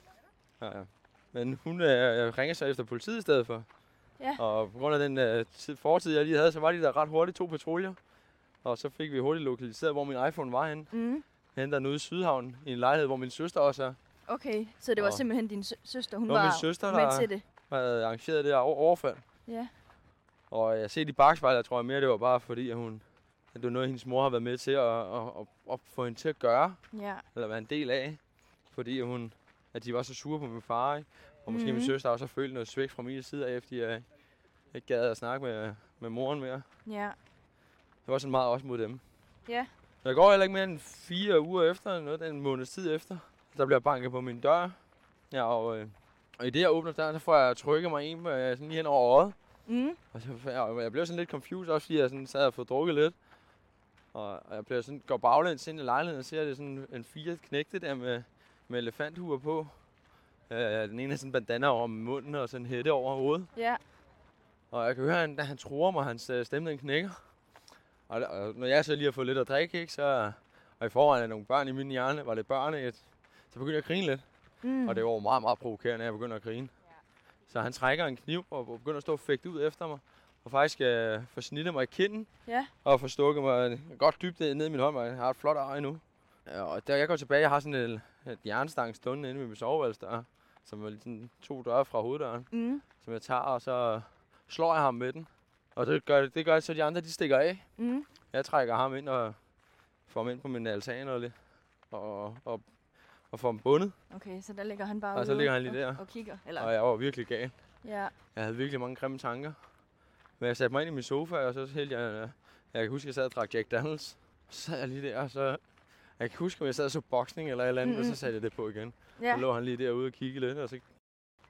Ja, ja. Men hun øh, ringer så efter politiet i stedet for. Ja. Og på grund af den øh, tid, fortid, jeg lige havde, så var de der ret hurtigt to patruljer. Og så fik vi hurtigt lokaliseret, hvor min iPhone var henne. Mm. Henne dernede i Sydhavn, i en lejlighed, hvor min søster også er. Okay, så det var Og- simpelthen din sø- søster, hun var min søster, med der- til det. havde arrangeret det over- overfald. Ja. Og jeg set i bagspejlet, jeg tror jeg mere, det var bare fordi, at hun, at det var noget, hendes mor har været med til at, at, at at få hende til at gøre, Ja. eller være en del af, fordi hun, at de var så sure på min far, ikke? Og måske mm. min Mhm. søster også har følt noget svigt fra min side af, efter jeg ikke gad at snakke med, med moren mere. Ja. Det var sådan meget også mod dem. Ja. Jeg går heller ikke mere end fire uger efter, eller noget, en måneds tid efter. Der bliver banket på min dør. Ja, og, øh, og i det, jeg åbner døren, så får jeg trykket mig en øh, sådan lige hen over øjet. Mm. Og så, jeg, jeg blev sådan lidt confused, også fordi jeg sådan sad og fået drukket lidt. Og, og jeg bliver sådan, går baglæns ind i lejligheden og ser, at det er sådan en fire knægte der med, med elefanthuer på. Øh, den ene har sådan bandana over munden og sådan en hætte over hovedet. Ja. Og jeg kan høre, at han tror mig, hans øh, stemme den knækker. Og, og, når jeg så lige har fået lidt at drikke, ikke, så, og i forvejen er nogle børn i min hjerne, var det børn, et, så begyndte jeg at grine lidt. Mm. Og det var meget, meget provokerende, at jeg begynder at grine. Så han trækker en kniv og begynder at stå og fægte ud efter mig. Og faktisk øh, får snittet mig i kinden. Ja. Og får stukket mig godt dybt ned i min hånd, og jeg har et flot øje nu. Ja, Og da jeg går tilbage, jeg har sådan et, et jernstang stående inde ved min soveværelse der, som er sådan to døre fra hoveddøren, Mm. som jeg tager, og så slår jeg ham med den. Og det gør, det gør så de andre, de stikker af. Mm. Jeg trækker ham ind og får ham ind på min altan og, lidt, og, og, og får ham bundet. Okay, så der ligger han bare Og så ude ligger han lige og, der. og kigger. Eller, Og jeg var virkelig gal. ja. Jeg havde virkelig mange grimme tanker. Men jeg satte mig ind i min sofa, og så hældte jeg... Jeg kan huske, at jeg sad og drak Jack Daniels. Så sad jeg lige der, og så... Jeg kan huske, om jeg sad og så boksning eller et eller andet, mm-hmm. og så satte jeg det på igen. Ja. Så lå han lige derude og kiggede lidt, og så...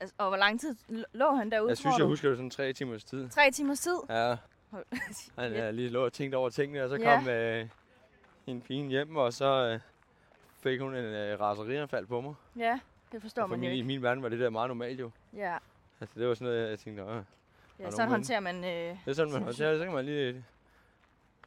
Altså, og hvor lang tid lå han derude, Jeg synes, jeg husker det sådan tre timers tid. Tre timers tid? Ja, han Ja. ja. lige lå og tænkte over tingene, og så Ja. kom øh, en pige hjem, og så øh, fik hun en øh, raserianfald på mig. ja, det forstår Og for man jo min, I ikke. min verden var det der meget normalt jo. Ja, Altså, det var sådan noget, jeg tænkte, Åh, ja sådan håndterer man... Øh, Det er sådan, man håndterer det. Så kan man lige...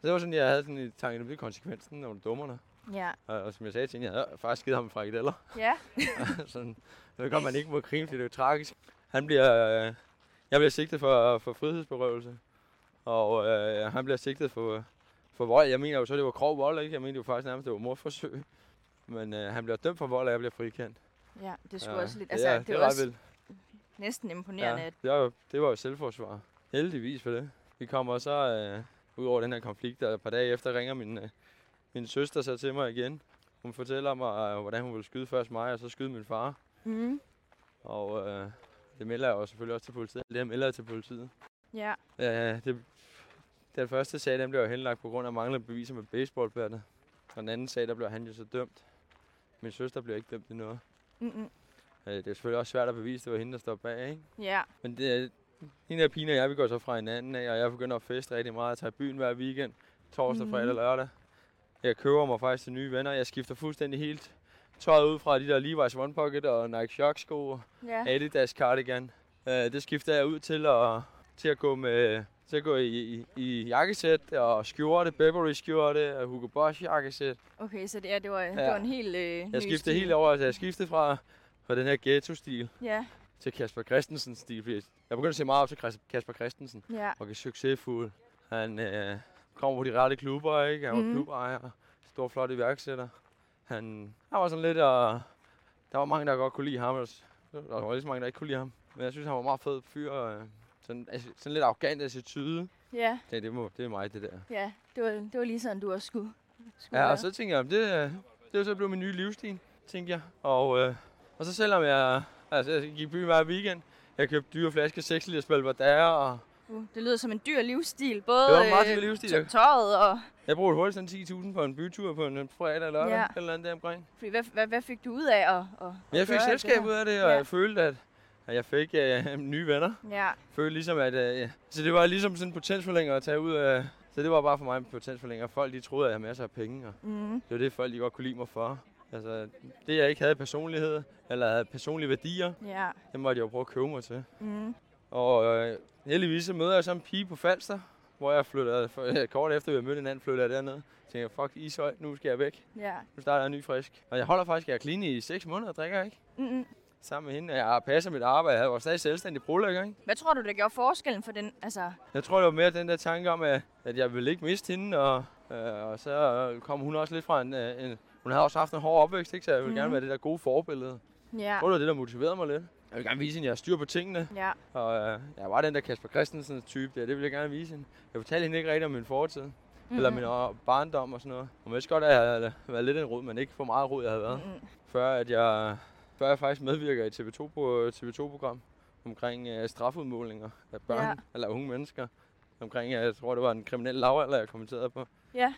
Det var sådan, jeg havde sådan i tanken, det blev konsekvensen, når du dummer dig. Ja. Og, og, som jeg sagde til hende, jeg havde faktisk givet ham frikadeller. Ja, sådan, det kan man ikke må grine, fordi det er jo tragisk. Han bliver... Øh, jeg bliver sigtet for, for frihedsberøvelse. Og øh, han bliver sigtet for, for vold. Jeg mener jo så, det var grov vold, ikke? Jeg mener jo faktisk nærmest, det var morforsøg. Men øh, han bliver dømt for vold, og jeg bliver frikendt. ja, det skulle Ja, også lidt... Altså, ja, det, det er er ret også vildt. næsten imponerende, Ja, det, var, jo- det var jo selvforsvar. Heldigvis for det. Vi kommer så øh, ud over den her konflikt, og et par dage efter ringer min, øh, min søster så til mig igen. Hun fortæller mig, øh, hvordan hun ville skyde først mig, og så skyde min far. Mm, Og øh, det melder jeg jo selvfølgelig også til politiet. Det melder jeg til politiet. ja, Ja, det, den første sag, den blev jo henlagt på grund af manglende beviser med baseballbatter. Og den anden sag, der blev han jo så dømt. Min søster blev ikke dømt endnu. mm, Øh, Det er selvfølgelig også svært at bevise, det var hende, der står bag, ikke? ja, Men det, hende der pigen og jeg, vi går så fra hinanden af, og jeg begynder at feste rigtig meget. Jeg tager i byen hver weekend, torsdag, Mhm. fredag og lørdag. Jeg køber mig faktisk til nye venner. Jeg skifter fuldstændig helt tøjet ud fra de der Levi's One Pocket og Nike Shox sko og ja. Adidas cardigan. Uh, det skifter jeg ud til at, til at gå med til at gå i, i, i jakkesæt og skjorte, Burberry skjorte og Hugo Boss jakkesæt. Okay, så det, er, det, var, det Ja. var en helt øh, Jeg skiftede stil. helt over, altså jeg skiftede fra, fra den her ghetto-stil Ja, til Kasper Christensen stil. Fordi jeg begyndte at se meget op til Kasper Christensen. ja, og er succesfuld. Han øh, kommer på de rette klubber, ikke? Han var Mhm. klubejer, stor flot iværksætter. Han, han var sådan lidt, og der var mange, der godt kunne lide ham. Der var lige så mange, der ikke kunne lide ham. Men jeg synes, han var meget fed fyr. Øh, sådan, altså, sådan lidt arrogant attitude. ja, Ja, det, må, det er mig, det der. ja. Det var, det var lige sådan, du også skulle, skulle Ja, være. og så tænkte jeg, det, øh, det er så blevet min nye livsstil, tænkte jeg. Og, øh, og så selvom jeg, altså, jeg gik i byen hver weekend, jeg købte dyre flasker 6 liter Belvedere, og det lyder som en dyr livsstil. Både Det var meget dyr øh, livsstil. tø- tøjet og... jeg brugte hurtigt sådan 10.000 på en bytur på en fredag eller lørdag, Ja. eller andet der omkring. Fordi hvad, hvad, hvad fik du ud af at, at, at jeg fik selskab ud af det, og Ja. jeg følte, at, at jeg fik øh, nye venner. Ja, følte ligesom, at... Øh, så det var ligesom sådan en potensforlænger at tage ud af... Så det var bare for mig en potensforlænger. Folk de troede, at jeg havde masser af penge, og mm, det var det, folk de godt kunne lide mig for. Altså, det jeg ikke havde personlighed, eller havde personlige værdier, ja, det måtte jeg jo prøve at købe mig til. mm, Og øh, heldigvis så møder jeg så en pige på Falster, hvor jeg flyttede, for, kort efter vi havde mødt hinanden, flyttede jeg derned. Så tænkte jeg, fuck Ishøj, nu skal jeg væk. ja. Nu starter jeg en ny frisk. Og jeg holder faktisk, jeg er clean i 6 måneder, og drikker ikke. Mm, Sammen med hende. Jeg passer mit arbejde. Jeg var stadig selvstændig brolægger, ikke? Hvad tror du, der gjorde forskellen for den? Altså, Jeg tror, det var mere den der tanke om, at, at jeg ville ikke miste hende. Og, øh, og så øh, kom hun også lidt fra en, øh, en... Hun havde også haft en hård opvækst, ikke? Så jeg ville Mhm. gerne være det der gode forbillede. ja, Jeg tror, det var det, der motiverede mig lidt. Jeg vil gerne vise hende, jeg har styr på tingene. ja, Og øh, jeg var den der Kasper Christensen type der. Det ville jeg gerne vise hende. Jeg fortalte hende ikke rigtig om min fortid. mm. eller min øh, barndom og sådan noget. Og man godt, at jeg havde været lidt en rod, men ikke for meget rod, jeg havde været. Mm. Før, at jeg, før jeg faktisk medvirker i TV2 på TV2-program omkring uh, strafudmålinger af børn Ja. eller unge mennesker. Omkring, jeg tror, det var en kriminel lavalder, jeg kommenterede på. Ja.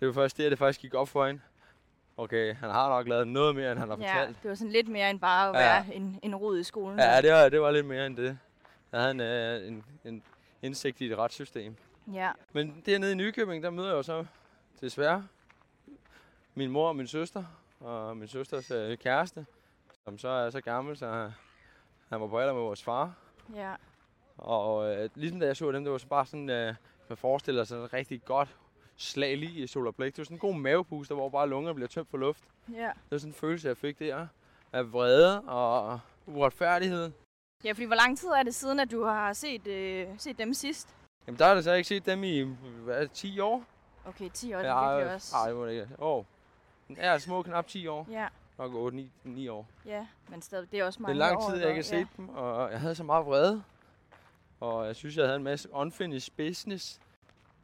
Det var først det, at det faktisk gik op for hende. Okay, han har nok lavet noget mere, end han har Ja, fortalt. det var sådan lidt mere end bare at Ja. være en, en rod i skolen. Ja, det var, det var lidt mere end det. Jeg havde en, øh, en, en indsigt i et retssystem. ja. Men dernede i Nykøbing, der møder jeg jo så desværre min mor og min søster, og min søsters øh, kæreste, som så er så gammel, så han- var på alder med vores far. ja. Og øh, ligesom da jeg så dem, det var så bare sådan, øh, man forestiller sig et rigtig godt slag lige i Solar Blik. Det var sådan en god mavepuster, hvor bare lungerne bliver tømt for luft. ja. Det var sådan en følelse, jeg fik der af vrede og uretfærdighed. Ja, fordi hvor lang tid er det siden, at du har set, øh, set dem sidst? Jamen der har jeg så ikke set dem i hvad, er det, 10 år. Okay, 10 år, det er virkelig også. Nej, det må det ikke. Åh. Ja, små knap 10 år. Ja, Nok 8, 9, 9 år. ja, men stadig, det er også Det er mange lang år, tid, ikke? jeg ikke har Ja. set dem, og jeg havde så meget vrede. Og jeg synes, jeg havde en masse unfinished business.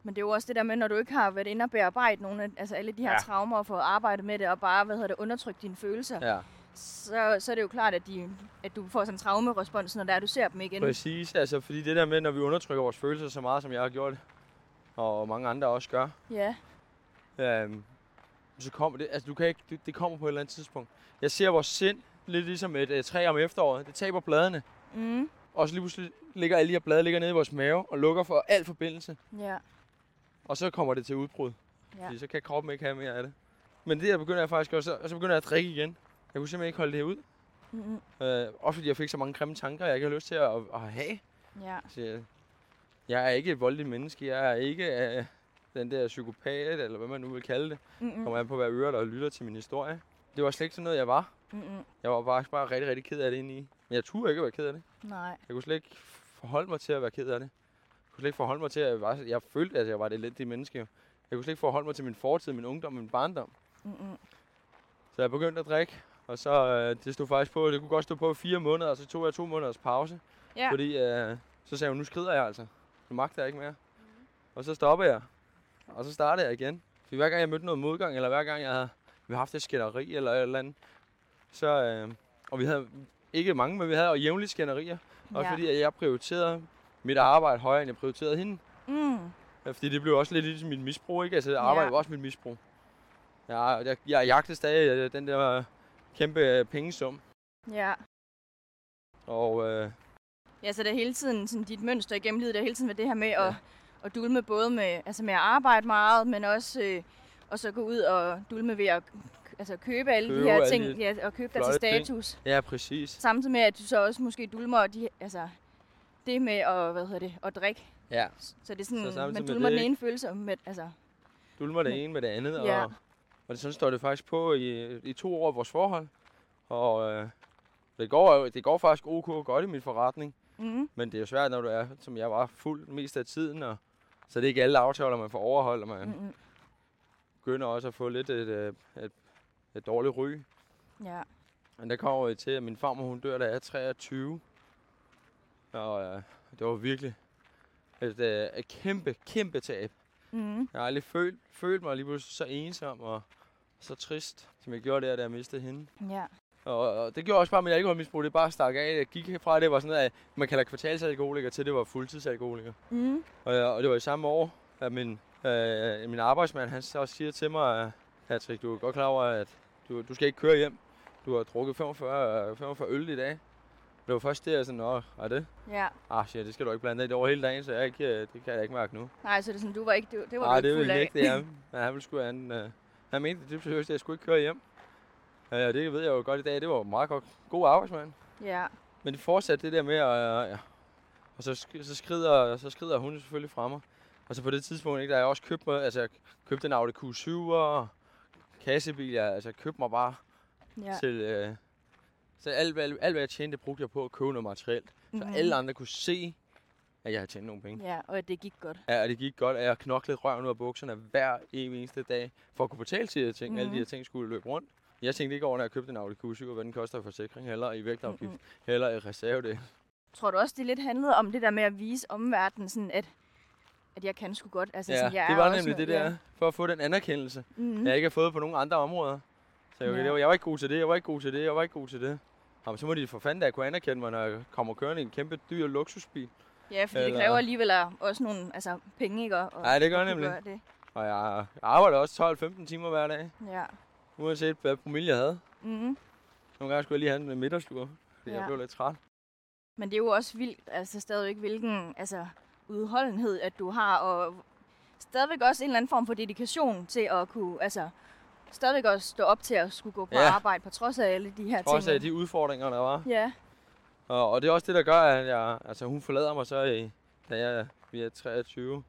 Men det er jo også det der med, når du ikke har været inde og bearbejde nogle af, altså alle de her Ja. traumer og få arbejdet med det, og bare, hvad hedder det, undertrykke dine følelser, ja. Så, så er det jo klart, at, de, at du får sådan en traumerespons, når det er, du ser dem igen. præcis. Altså, fordi det der med, når vi undertrykker vores følelser så meget, som jeg har gjort, og mange andre også gør, Ja, øhm, så kommer det, altså du kan ikke, det, det kommer på et eller andet tidspunkt. Jeg ser vores sind lidt ligesom et uh, træ om efteråret. Det taber bladene. mm, Og så lige pludselig ligger alle de her blade ligger nede i vores mave og lukker for al forbindelse. ja, Og så kommer det til udbrud. Ja. Fordi så kan kroppen ikke have mere af det. Men det der begynder jeg faktisk også, og så begynder jeg at drikke igen. Jeg kunne simpelthen ikke holde det her ud. mm, Øh, også fordi jeg fik så mange grimme tanker, jeg ikke har lyst til at, at have. ja, Så jeg, jeg er ikke et voldeligt menneske. Jeg er ikke øh, den der psykopat, eller hvad man nu vil kalde det. mm, mm, Kommer an på, hvad ører der lytter til min historie. Det var slet ikke sådan noget, jeg var. mm, mm, Jeg var bare, bare rigtig, rigtig ked af det indeni. Men jeg turde ikke være ked af det. nej, Jeg kunne slet ikke forholde mig til at være ked af det. Jeg kunne slet ikke forholde mig til, at jeg, var, jeg følte, at jeg var et elendigt menneske. jo. Jeg kunne slet ikke forholde mig til min fortid, min ungdom, min barndom. mm, mm, Så jeg begyndte at drikke, og så øh, det stod faktisk på, det kunne godt stå på fire måneder, og så tog jeg to måneders pause. ja, Fordi øh, så sagde hun, nu skrider jeg altså. Nu magter jeg ikke mere. Og så stopper jeg. Og så startede jeg igen. For hver gang jeg mødte noget modgang, eller hver gang jeg havde, vi havde haft et skænderi eller et eller andet, så, øh, og vi havde ikke mange, men vi havde jævnligt skænderier. Også ja. fordi at jeg prioriterede mit arbejde højere, end jeg prioriterede hende. Mm, Ja, Fordi det blev også lidt ligesom mit misbrug, ikke? Altså arbejde Ja. var også mit misbrug. Jeg, jeg, jeg jagtede stadig øh, den der kæmpe øh, pengesum. ja. Og øh, Ja, så det er hele tiden sådan, dit mønster igennem livet, det er hele tiden med det her med Ja. at, at dulme både med, altså med at arbejde meget, men også øh, og så gå ud og dulme ved at altså, købe alle Købe de her ting, de ja, og købe dig til flotte ting. status. ja, præcis. Samtidig med, at du så også måske dulmer de, altså, det med at, hvad hedder det, at drikke. Ja, Så det er sådan, Så man med dulmer den ene følelse med, altså, dulmer det ene med det andet. Ja. Og, og det, sådan står det faktisk på i, i to år af vores forhold. Og øh, det, går, jo- det går faktisk ok godt i min forretning. mm, Men det er jo svært, når du er, som jeg var, fuld mest af tiden. Og, så det er ikke alle aftaler, man får overholdt, og man mm, mm, begynder også at få lidt et, et, et, et dårligt ry. ja, Men der kommer vi til, at min farmor hun dør, da jeg er 23. Og øh, det var virkelig et, øh, et kæmpe, kæmpe tab. mm, Jeg har aldrig følt, følt mig lige pludselig så ensom og så trist, som jeg gjorde der, da jeg mistede hende. ja, Og, og det gjorde også bare mit alkoholmisbrug, det bare stak af. Jeg gik fra, det var sådan noget, at man kalder kvartalsalkoholiker, til det var fuldtidsalkoholiker. mm, Og, og det var i samme år, at min, øh, min arbejdsmand, han så siger til mig, at Patrick, du er godt klar over, at du, du skal ikke køre hjem. Du har drukket 45, øh, 45 øl i dag. Det var først det, jeg sådan, nå, er det? ja. Ah, shit, det skal du ikke blande dig. Det over hele dagen, så jeg ikke, øh, det kan jeg ikke mærke nu. Nej, så det er sådan, du var ikke, det, det var Nej, du det ikke fuld ville af. ikke, det er. Men han ville sgu han, øh, han mente det seriøst, at jeg skulle ikke køre hjem. Ja, det ved jeg jo godt i dag. Det var meget godt. God arbejdsmand. Ja, Men det fortsatte det der med, at, ja. og så, så, skrider, så skrider hun selvfølgelig fra mig. Og så på det tidspunkt, ikke, der jeg også købt mig, altså jeg købte en Audi Q7 og kassebil, jeg, altså jeg købte mig bare ja. til, øh, så alt, hvad- alt, alt, hvad jeg tjente, brugte jeg på at købe noget materielt. Så Mhm. alle andre kunne se, at jeg havde tjent nogle penge. Ja, og at det gik godt. Ja, og det gik godt, at jeg knoklede røven ud af bukserne hver eneste dag, for at kunne betale til de her ting. Mm-hmm. Alle de Mhm. her ting skulle løbe rundt. Jeg tænkte ikke over, når jeg købte en Audi Q7, hvad den koster i forsikring, heller i vægtafgift, mm-hmm. heller i reservedel. Tror du også, det lidt handlede om det der med at vise omverdenen, sådan at, at jeg kan sgu godt. Altså, Ja, sådan, jeg det var nemlig det der, for at få den anerkendelse, Mm. jeg ikke har fået på nogle andre områder. Så jeg, Ja. det var, jeg var ikke god til det, jeg var ikke god til det, jeg var ikke god til det. Jamen, så må de for fanden da kunne anerkende mig, når jeg kommer kørende i en kæmpe dyr luksusbil. Ja, fordi det kræver alligevel også nogle altså, penge, ikke? Og, Ja, det gør nemlig. gøre Det. Og jeg arbejder også 12-15 timer hver dag, Ja. uanset hvad promille jeg havde. Mm. Nogle gange skulle jeg lige have en middagslur, fordi Ja. jeg blev lidt træt. Men det er jo også vildt, altså stadigvæk, hvilken altså, udholdenhed, at du har, og stadigvæk også en eller anden form for dedikation til at kunne, altså, stadigvæk også stå op til at skulle gå på Ja. arbejde, på trods af alle de her Trods ting. af de udfordringer, der var. Ja, Og, og det er også det, der gør, at jeg, altså, hun forlader mig så, i, da jeg vi er 23. Øh,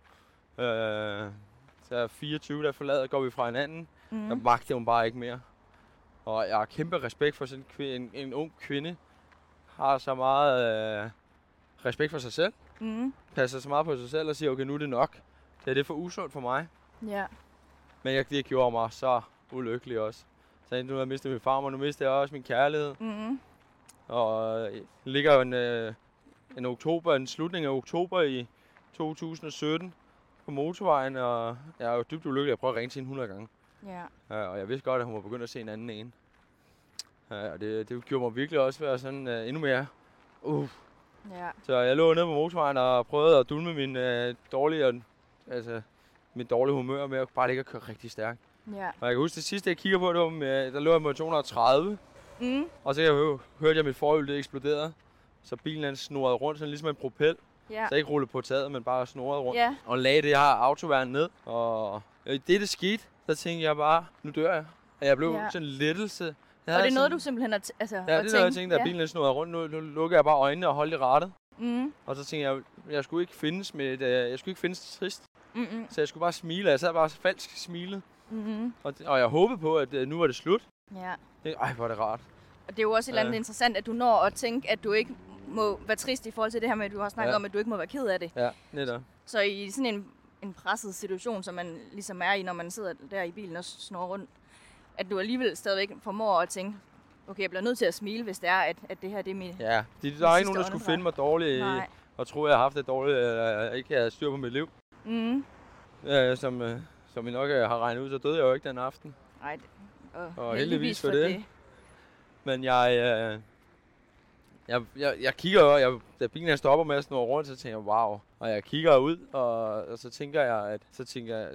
så er jeg 24, der forlader, går vi fra hinanden. Mm. Der magter hun bare ikke mere. Og jeg har kæmpe respekt for sådan en, kvi- en, en ung kvinde. Har så meget øh, respekt for sig selv. Mm. Passer så meget på sig selv og siger, okay, nu er det nok. Det er det for usundt for mig. ja. Men jeg, det gjorde mig så ulykkelig også. Så nu har jeg mistet min farmor, nu mister jeg også min kærlighed. Mm. Og øh, ligger jo en, øh, en oktober, en slutning af oktober i 2017 på motorvejen, og jeg er jo dybt ulykkelig. Jeg prøver at ringe til hende 100 gange. ja. Øh, og jeg vidste godt, at hun var begyndt at se en anden en. Øh, og det, det gjorde mig virkelig også være sådan uh, endnu mere. Uh. Ja. Så jeg lå nede på motorvejen og prøvede at dulme min uh, dårlige, altså, mit dårlige humør med at bare ikke at køre rigtig stærkt. Ja. Og jeg kan huske, det sidste jeg kigger på, det var med, der lå jeg med 230. Mm. Og så jeg hørte jeg, at mit forhjul det eksploderede. Så bilen den snurrede rundt, sådan ligesom en propel. Ja. Så ikke rullet på taget, men bare snurrede rundt. Ja. Og lagde det her autoværn ned. Og i det, det skete, så tænkte jeg bare, nu dør jeg. Og jeg blev Ja. sådan en lettelse. Jeg Og det er noget, du simpelthen har altså, Ja, at det er noget, jeg tænkte, ja. bilen snurrede rundt. Nu, nu lukker jeg bare øjnene og holdt i rettet. Mm. Og så tænkte jeg, jeg skulle ikke findes med et, øh, jeg skulle ikke findes trist. Mm-mm. Så jeg skulle bare smile. Jeg sad bare falsk smilet. Mm-hmm. Og, og jeg håbede på, at øh, nu var det slut. Ja. Det- Ej, hvor er det rart. Og det er jo også et eller andet Ja. interessant, at du når at tænke, at du ikke må være trist i forhold til det her med, at du har snakket Ja. om, at du ikke må være ked af det. Ja, netop. Så i sådan en, en presset situation, som man ligesom er i, når man sidder der i bilen og snor rundt, at du alligevel stadigvæk formår at tænke, okay, jeg bliver nødt til at smile, hvis det er, at, at det her det er mit... Ja, de, der er ikke nogen, der skulle finde mig dårlig Nej. og tro, at jeg har haft det dårligt, eller jeg ikke havde styr på mit liv. Mm. Øh, som, øh, som I nok øh, har regnet ud, så døde jeg jo ikke den aften. Nej, det- og, Og heldigvis for det. Men jeg, øh, jeg, jeg, jeg kigger jo, jeg, da bilen stopper med at snurre rundt, så tænker jeg, wow. Og jeg kigger ud, og, og så tænker jeg, at, så tænker jeg,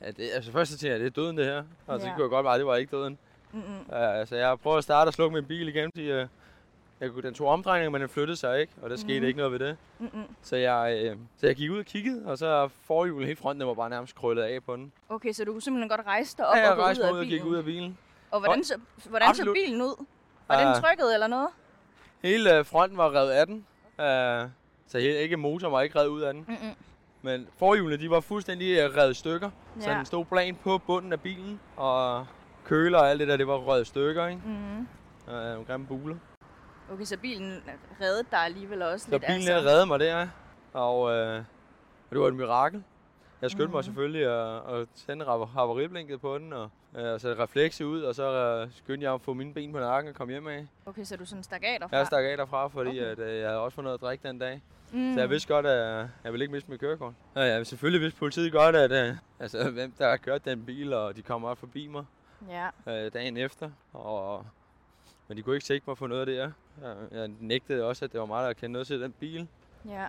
at det, altså først så tænker jeg, at det er døden det her. Og så Ja. kunne jeg godt være, at det var ikke døden. Mm-mm. Uh, altså jeg prøver at starte og slukke min bil igen, fordi uh, jeg, kunne- den tog omdrejninger, men den flyttede sig ikke, og der skete Mhm. ikke noget ved det. Mm-mm. Så jeg, øh, så jeg gik ud og kiggede, og så forhjulet hele fronten, var bare nærmest krøllet af på den. Okay, så du kunne simpelthen godt rejse dig op ja, jeg og gå ud af mig ud og bilen. gik ud af bilen. Og hvordan, så, hvordan så Absolut. bilen ud? Var Ah. den trykket eller noget? Hele øh, fronten var revet af den. Uh, så hele, ikke motoren var ikke revet ud af den. Mm-mm. Men forhjulene, de var fuldstændig øh, revet stykker. Så Ja. den stod plan på bunden af bilen. Og køler og alt det der, det var røget i stykker, ikke? Uh, nogle grimme buler. Okay, så bilen reddede dig alligevel også Så lidt. bilen altså. reddede mig der. Og, øh, og det var et mirakel. Jeg skyndte mm. mig Mhm. selvfølgelig at, at tænde hav- havariblinket på den, og øh, sætte reflekse ud, og så øh, skyndte jeg at få mine ben på nakken og komme hjem af. Okay, så du sådan stak af derfra? Jeg stak af derfra, fordi Okay. at, øh, jeg havde også fået noget at drikke den dag. Mm. Mm. Så jeg vidste godt, at jeg ville ikke miste mit kørekort. Ja, ja, selvfølgelig vidste politiet godt, at øh, altså, hvem der har kørt den bil, og de kommer op forbi mig Ja, øh, dagen efter. Og, men de kunne ikke sigte mig for noget af det her. Jeg, jeg nægtede også, at det var mig, der kendte noget til den bil. ja.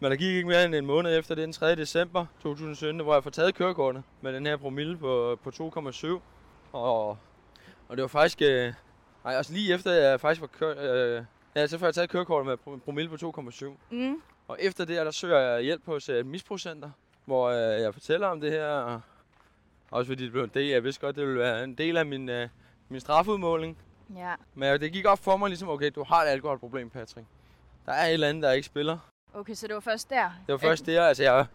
Men der gik ikke mere end en måned efter, det den 3. december 2017, hvor jeg får taget kørekortet med den her promille på, på 2,7. Og, og det var faktisk... Øh, nej, også lige efter jeg faktisk var kørt... Øh, ja, så får jeg taget kørekortet med pro- promille på 2,7. Mm. Og efter det, der søger jeg hjælp hos et misprocenter, hvor øh, jeg fortæller om det her. Og også fordi det blev en del, jeg vidste godt, det ville være en del af min, øh, min strafudmåling. Ja. Men det gik op for mig ligesom, okay, du har et alkoholproblem, Patrick. Der er et eller andet, der ikke spiller. Okay, så det var først der? Det var først der, altså jeg,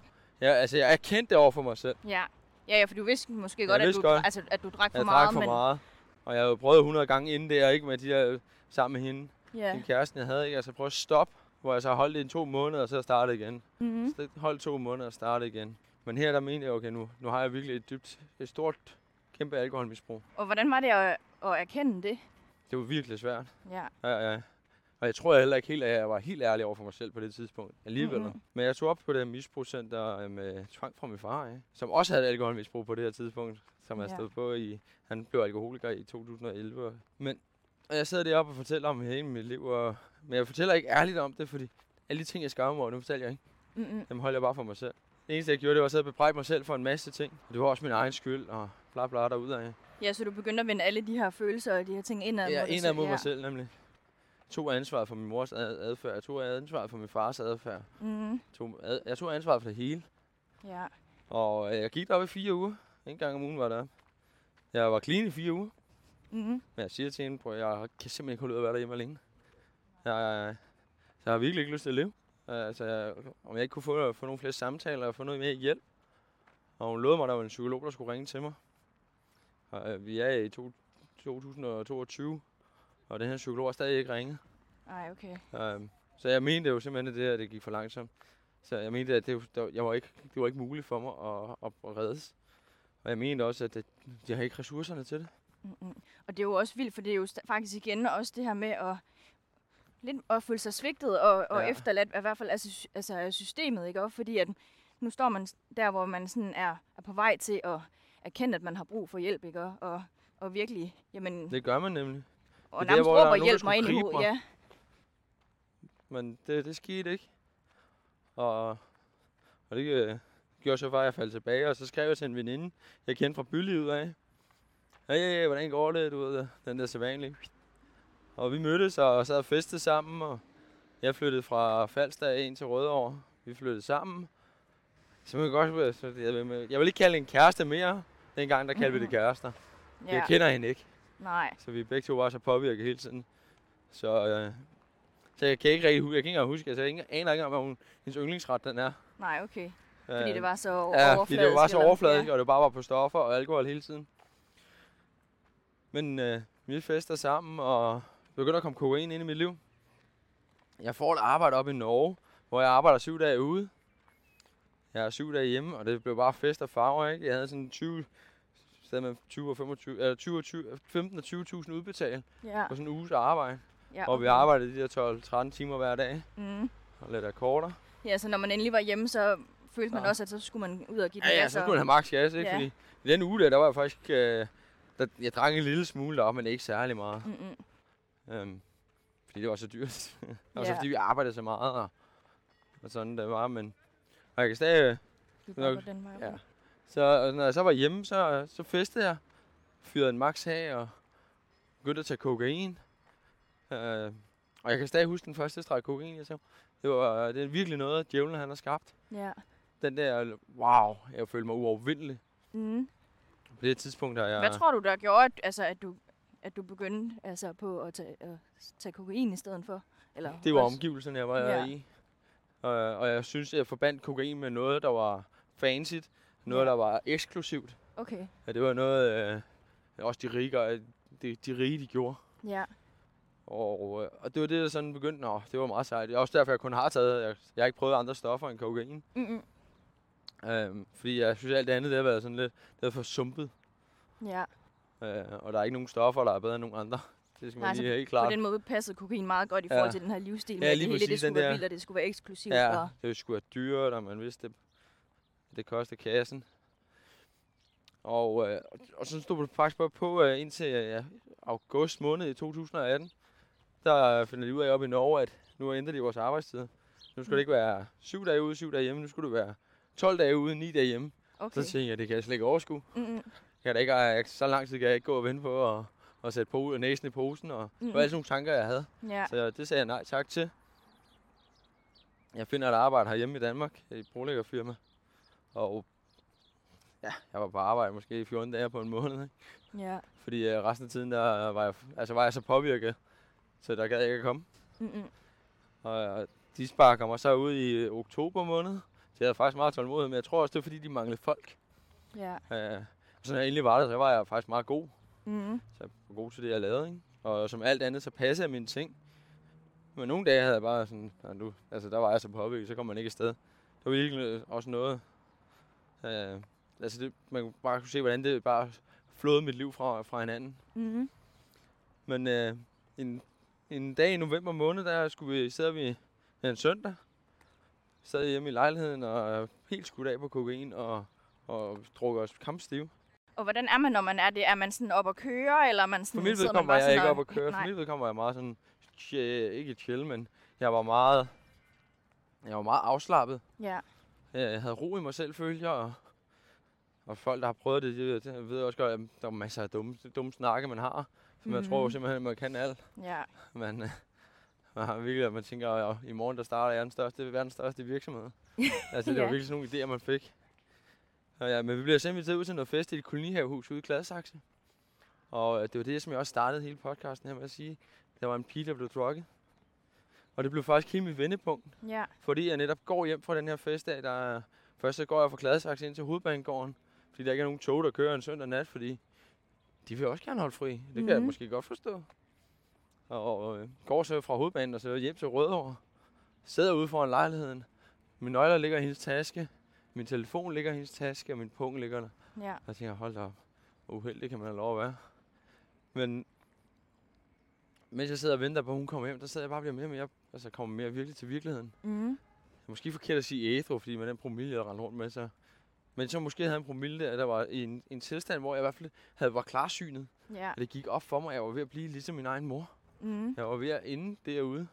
jeg, altså jeg erkendte det over for mig selv. Ja. Ja, ja, for du vidste måske godt, at, vidste du, godt. Altså, at du drak for Jeg meget. drak for men, meget. Og jeg havde jo prøvet 100 gange inden der, ikke med de der sammen med hende. Ja. Den kæresten, jeg havde, ikke? Altså prøv at stoppe, hvor jeg så holdt det i to måneder, og så startede igen. Mm-hmm. Så holdt to måneder og startede igen. Men her der mente jeg, okay, nu, nu har jeg virkelig et dybt, et stort, kæmpe alkoholmisbrug. Og hvordan var det at, at erkende det? Det var virkelig svært. Ja. Ja, ja. Og jeg tror heller ikke helt, at jeg var helt ærlig over for mig selv på det tidspunkt alligevel. Mhm. Mm-hmm. Men jeg tog op på det misbrugscenter øh, med tvang fra min far, ikke? som også havde alkoholmisbrug på det her tidspunkt, som jeg Ja. stod på i... Han blev alkoholiker i 2011. Men og jeg sidder deroppe og fortæller om hele mit liv, og, men jeg fortæller ikke ærligt om det, fordi alle de ting, jeg skammer mig over, dem fortæller jeg ikke. Mm-mm. Dem holder jeg bare for mig selv. Det eneste, jeg gjorde, det var at bebrejde mig selv for en masse ting. Og det var også min egen skyld, og bla bla derudad. Ja, så du begyndte at vende alle de her følelser og de her ting indad Ja, mod dig en af selv, mod ja. mig selv nemlig. tog ansvaret for min mors ad- adfærd. Jeg tog ansvaret for min fars adfærd. Mm, Tog, ad, jeg tog ansvaret for det hele. ja. Og øh, jeg gik derop i fire uger. En gang om ugen var der. Jeg var clean i fire uger. Mm, Men jeg siger til hende, at jeg kan simpelthen ikke holde ud at være derhjemme alene. Jeg, jeg har virkelig ikke lyst til at leve. Altså, jeg, om jeg ikke kunne få, få nogle flere samtaler og få noget mere hjælp. Og hun lovede mig, at der var en psykolog, der skulle ringe til mig. Og, øh, vi er i to, 2022, og den her psykolog har stadig ikke ringet. Ej, okay. Um, så jeg mente jo simpelthen, at det her det gik for langsomt. Så jeg mente, at det, der, jeg var ikke, det var ikke muligt for mig at, at, at reddes. Og jeg mente også, at det, de har ikke ressourcerne til det. Mm-mm. Og det er jo også vildt, for det er jo faktisk igen også det her med at, lidt at føle sig svigtet og, og Ja. efterladt, i hvert fald altså, altså systemet, ikke? Også fordi at nu står man der, hvor man sådan er, er på vej til at erkende, at man har brug for hjælp, ikke? Og, og, virkelig, jamen, Det gør man nemlig. og der, nærmest er råber hjælp mig ind i hovedet. Ja. Men det, det skete ikke. Og, og det øh, gjorde så bare, at jeg faldt tilbage. Og så skrev jeg til en veninde, jeg kendte fra bylivet af. Hey, hey, hey, hvordan går det? Du ved, den der sædvanlige. Og vi mødtes og sad og festede sammen. Og jeg flyttede fra Falster ind til Rødovre. Vi flyttede sammen. Så man kan godt, så jeg, vil, jeg vil ikke kalde det en kæreste mere. Dengang der kaldte vi det kærester. Ja. Jeg kender hende ikke. Nej. Så vi begge to var så påvirket hele tiden. Så, øh, så jeg kan ikke rigtig huske, jeg kan ikke engang huske, altså jeg ikke- aner ikke engang, hvad hun, hendes yndlingsret den er. Nej, okay. Fordi Øh, det var så Ja, overfladisk. fordi det var så overfladisk, Ja. og det bare var på stoffer og alkohol hele tiden. Men øh, vi fester sammen, og begynder at komme kokain ind i mit liv. Jeg får et arbejde op i Norge, hvor jeg arbejder syv dage ude. Jeg er syv dage hjemme, og det blev bare fest og farver, ikke? Jeg havde sådan 20, sted med 20 og 25, eller 20 og 20, 15 og 20.000 udbetalt Ja. på sådan en uges arbejde. ja Hvor vi arbejdede de der 12-13 timer hver dag, Mm. og lidt akkorder. Ja, så når man endelig var hjemme, så følte man Ja. også, at så skulle man ud og give Ja, ja, så og- skulle man have max gas, ikke? Ja. Fordi i den uge der, der var jeg faktisk... Øh, der, jeg drak en lille smule op, men ikke særlig meget. Mm-mm. Øhm, fordi det var så dyrt. og så Ja. fordi vi arbejdede så meget, og, og sådan det var. Men og jeg kan stadig... Bare Nok- går den vej. Ja. Så når jeg så var hjemme, så, så festede jeg. Fyrede en max af, og begyndte at tage kokain. Øh, og jeg kan stadig huske den første streg kokain, jeg tog. Det var det er virkelig noget, djævlen han har skabt. Ja. Den der, wow, jeg følte mig uovervindelig. Mm. På det tidspunkt har jeg... Hvad tror du, der gjorde, at, altså, at, du, at du begyndte altså, på at tage, at tage kokain i stedet for? Eller Det var også- omgivelserne, jeg var Ja. i. Og, og jeg synes, jeg forbandt kokain med noget, der var fancy. Noget, Ja. der var eksklusivt. Okay, Ja, det var noget, øh, også de rige, gør- de, de rige, de gjorde. ja. Og, øh, og det var det, der sådan begyndte, nå, det var meget sejt. Det er også derfor, jeg kun har taget, jeg, jeg har ikke prøvet andre stoffer end kokain. Mm-mm. Øhm, fordi jeg synes, alt det andet, det har været sådan lidt, det har for sumpet. Ja, Øh, og der er ikke nogen stoffer, der er bedre end nogen andre. Det skal man Nej, lige have helt på klart. den måde passede kokain meget godt i Ja. forhold til den her livsstil, med Ja, lige det hele det præcis, den skulle være der- vildt, og det skulle være eksklusivt. Ja, Og, det skulle være dyrt, og man vidste, det, det kostede kassen. Og, øh, og- og så stod det faktisk bare på øh, indtil øh, ja, august måned i 2018. Der finder de ud af oppe i Norge, at nu ændrer de vores arbejdstid. Nu skal det ikke være syv dage ude, syv dage hjemme. Nu skulle det være 12 dage ude, 9 dage hjemme. okay. Så tænkte jeg, det kan jeg slet ikke overskue. Mm-mm. Jeg kan da ikke, jeg, så lang tid kan jeg ikke gå og vente på at, at sætte på, næsen i posen. Og det var alle sådan nogle tanker, jeg havde. Ja, Så det sagde jeg nej tak til. Jeg finder et arbejde herhjemme i Danmark, i et brolæggerfirma. Og ja, jeg var på arbejde måske i 14 dage på en måned. Ikke? ja. Fordi øh, resten af tiden, der var jeg, altså var jeg så påvirket, så der gad jeg ikke at komme. Mm-mm. Og øh, de sparker mig så ud i øh, oktober måned. Så jeg havde faktisk meget tålmodighed, men jeg tror også, det var fordi, de manglede folk. Ja. Øh, og så når jeg endelig var der, så var jeg faktisk meget god. Mm-hmm. Så jeg var god til det, jeg lavede, ikke? Og som alt andet, så passede jeg mine ting. Men nogle dage havde jeg bare sådan, "Nå, nu, altså der var jeg så påvirket, så kom man ikke afsted. Det var virkelig også noget, øh, altså det, man kunne bare kunne se, hvordan det bare flåede mit liv fra, fra hinanden. Mm-hmm. Men øh, en, en dag i november måned, der skulle vi, sidder vi en søndag, sad hjemme i lejligheden og helt skudt af på kokain og, og drukker os kampstive. Og hvordan er man, når man er det? Er man sådan op at køre, eller er man sådan... For mit vedkommende var jeg ikke op at køre. For mit vedkommende var jeg meget sådan, chill, ikke chill, men jeg var meget, jeg var meget afslappet. Ja. Jeg havde ro i mig selv, følte jeg, og, og folk, der har prøvet det, de, de ved også godt, at der er masser af dumme, dumme snakke, man har. Så man Mhm. tror jo simpelthen, at man kan alt. Ja. Man, øh, man har virkelig, at man tænker, at i morgen der starter jeg den største, verdens største virksomhed. altså, det var Ja. virkelig sådan nogle idéer, man fik. Og ja, men vi bliver simpelthen ud til noget fest i et kolonihavehus ude i Gladsaxe. Og øh, det var det, som jeg også startede hele podcasten her med at sige. Der var en pige, der blev drukket. Og det blev faktisk hele mit vendepunkt. Ja. Fordi jeg netop går hjem fra den her festdag, der er... Først så går jeg fra Gladsaxe ind til hovedbanegården. Fordi der ikke er nogen tog, der kører en søndag nat, fordi de vil også gerne holde fri. Det kan jeg Mhm. måske godt forstå. Og øh, går så fra hovedbanen og så hjem til Rødovre. Sidder ude foran lejligheden. Mine nøgler ligger i hendes taske. Min telefon ligger i hendes taske, og min pung ligger der. Ja. Og jeg tænker, hold da op. Uheldig kan man have lov at være. Men mens jeg sidder og venter på, at hun kommer hjem, der sidder jeg bare og bliver mere og mere, altså kommer mere virkelig til virkeligheden. Mm. Måske forkert at sige ædru, fordi med den promille, jeg rendte rundt med, så... Men så måske havde en promille der, der var i en, en tilstand, hvor jeg i hvert fald havde, var klarsynet. Ja. Og det gik op for mig, at jeg var ved at blive ligesom min egen mor. Mm. Jeg var ved at ende derude.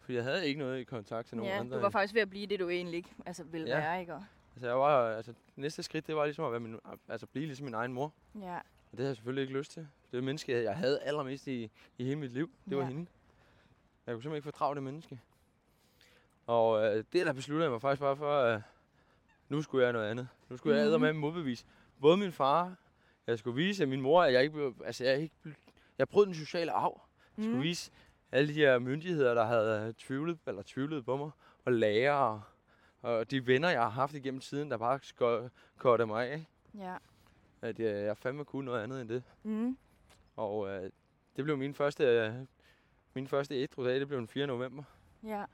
Fordi jeg havde ikke noget i kontakt til nogen Ja, andre. du var faktisk ved at blive det, du egentlig ikke altså, ville Ja. være, ikke? Og, Altså, jeg var, altså, næste skridt, det var ligesom at være min, altså, blive ligesom min egen mor. ja. Og det havde jeg selvfølgelig ikke lyst til. Det var menneske, jeg havde allermest i, i hele mit liv. Det var Ja. hende. Jeg kunne simpelthen ikke fordrage det menneske. Og øh, det der besluttede jeg mig faktisk bare for, at nu skulle jeg noget andet. Nu skulle jeg Mhm. med modbevise. Både min far, jeg skulle vise at min mor, at jeg ikke blev, altså jeg ikke blev, jeg brød den sociale arv. Jeg skulle Mm. vise alle de her myndigheder, der havde øh, tvivlet, eller tvivlet på mig, og lærere, og de venner, jeg har haft igennem tiden, der bare kortede mig af, Ja. at øh, jeg fandme kunne noget andet end det. Mm. Og øh, det blev min første, øh, min første ædru dag, det blev den 4. november. Ja.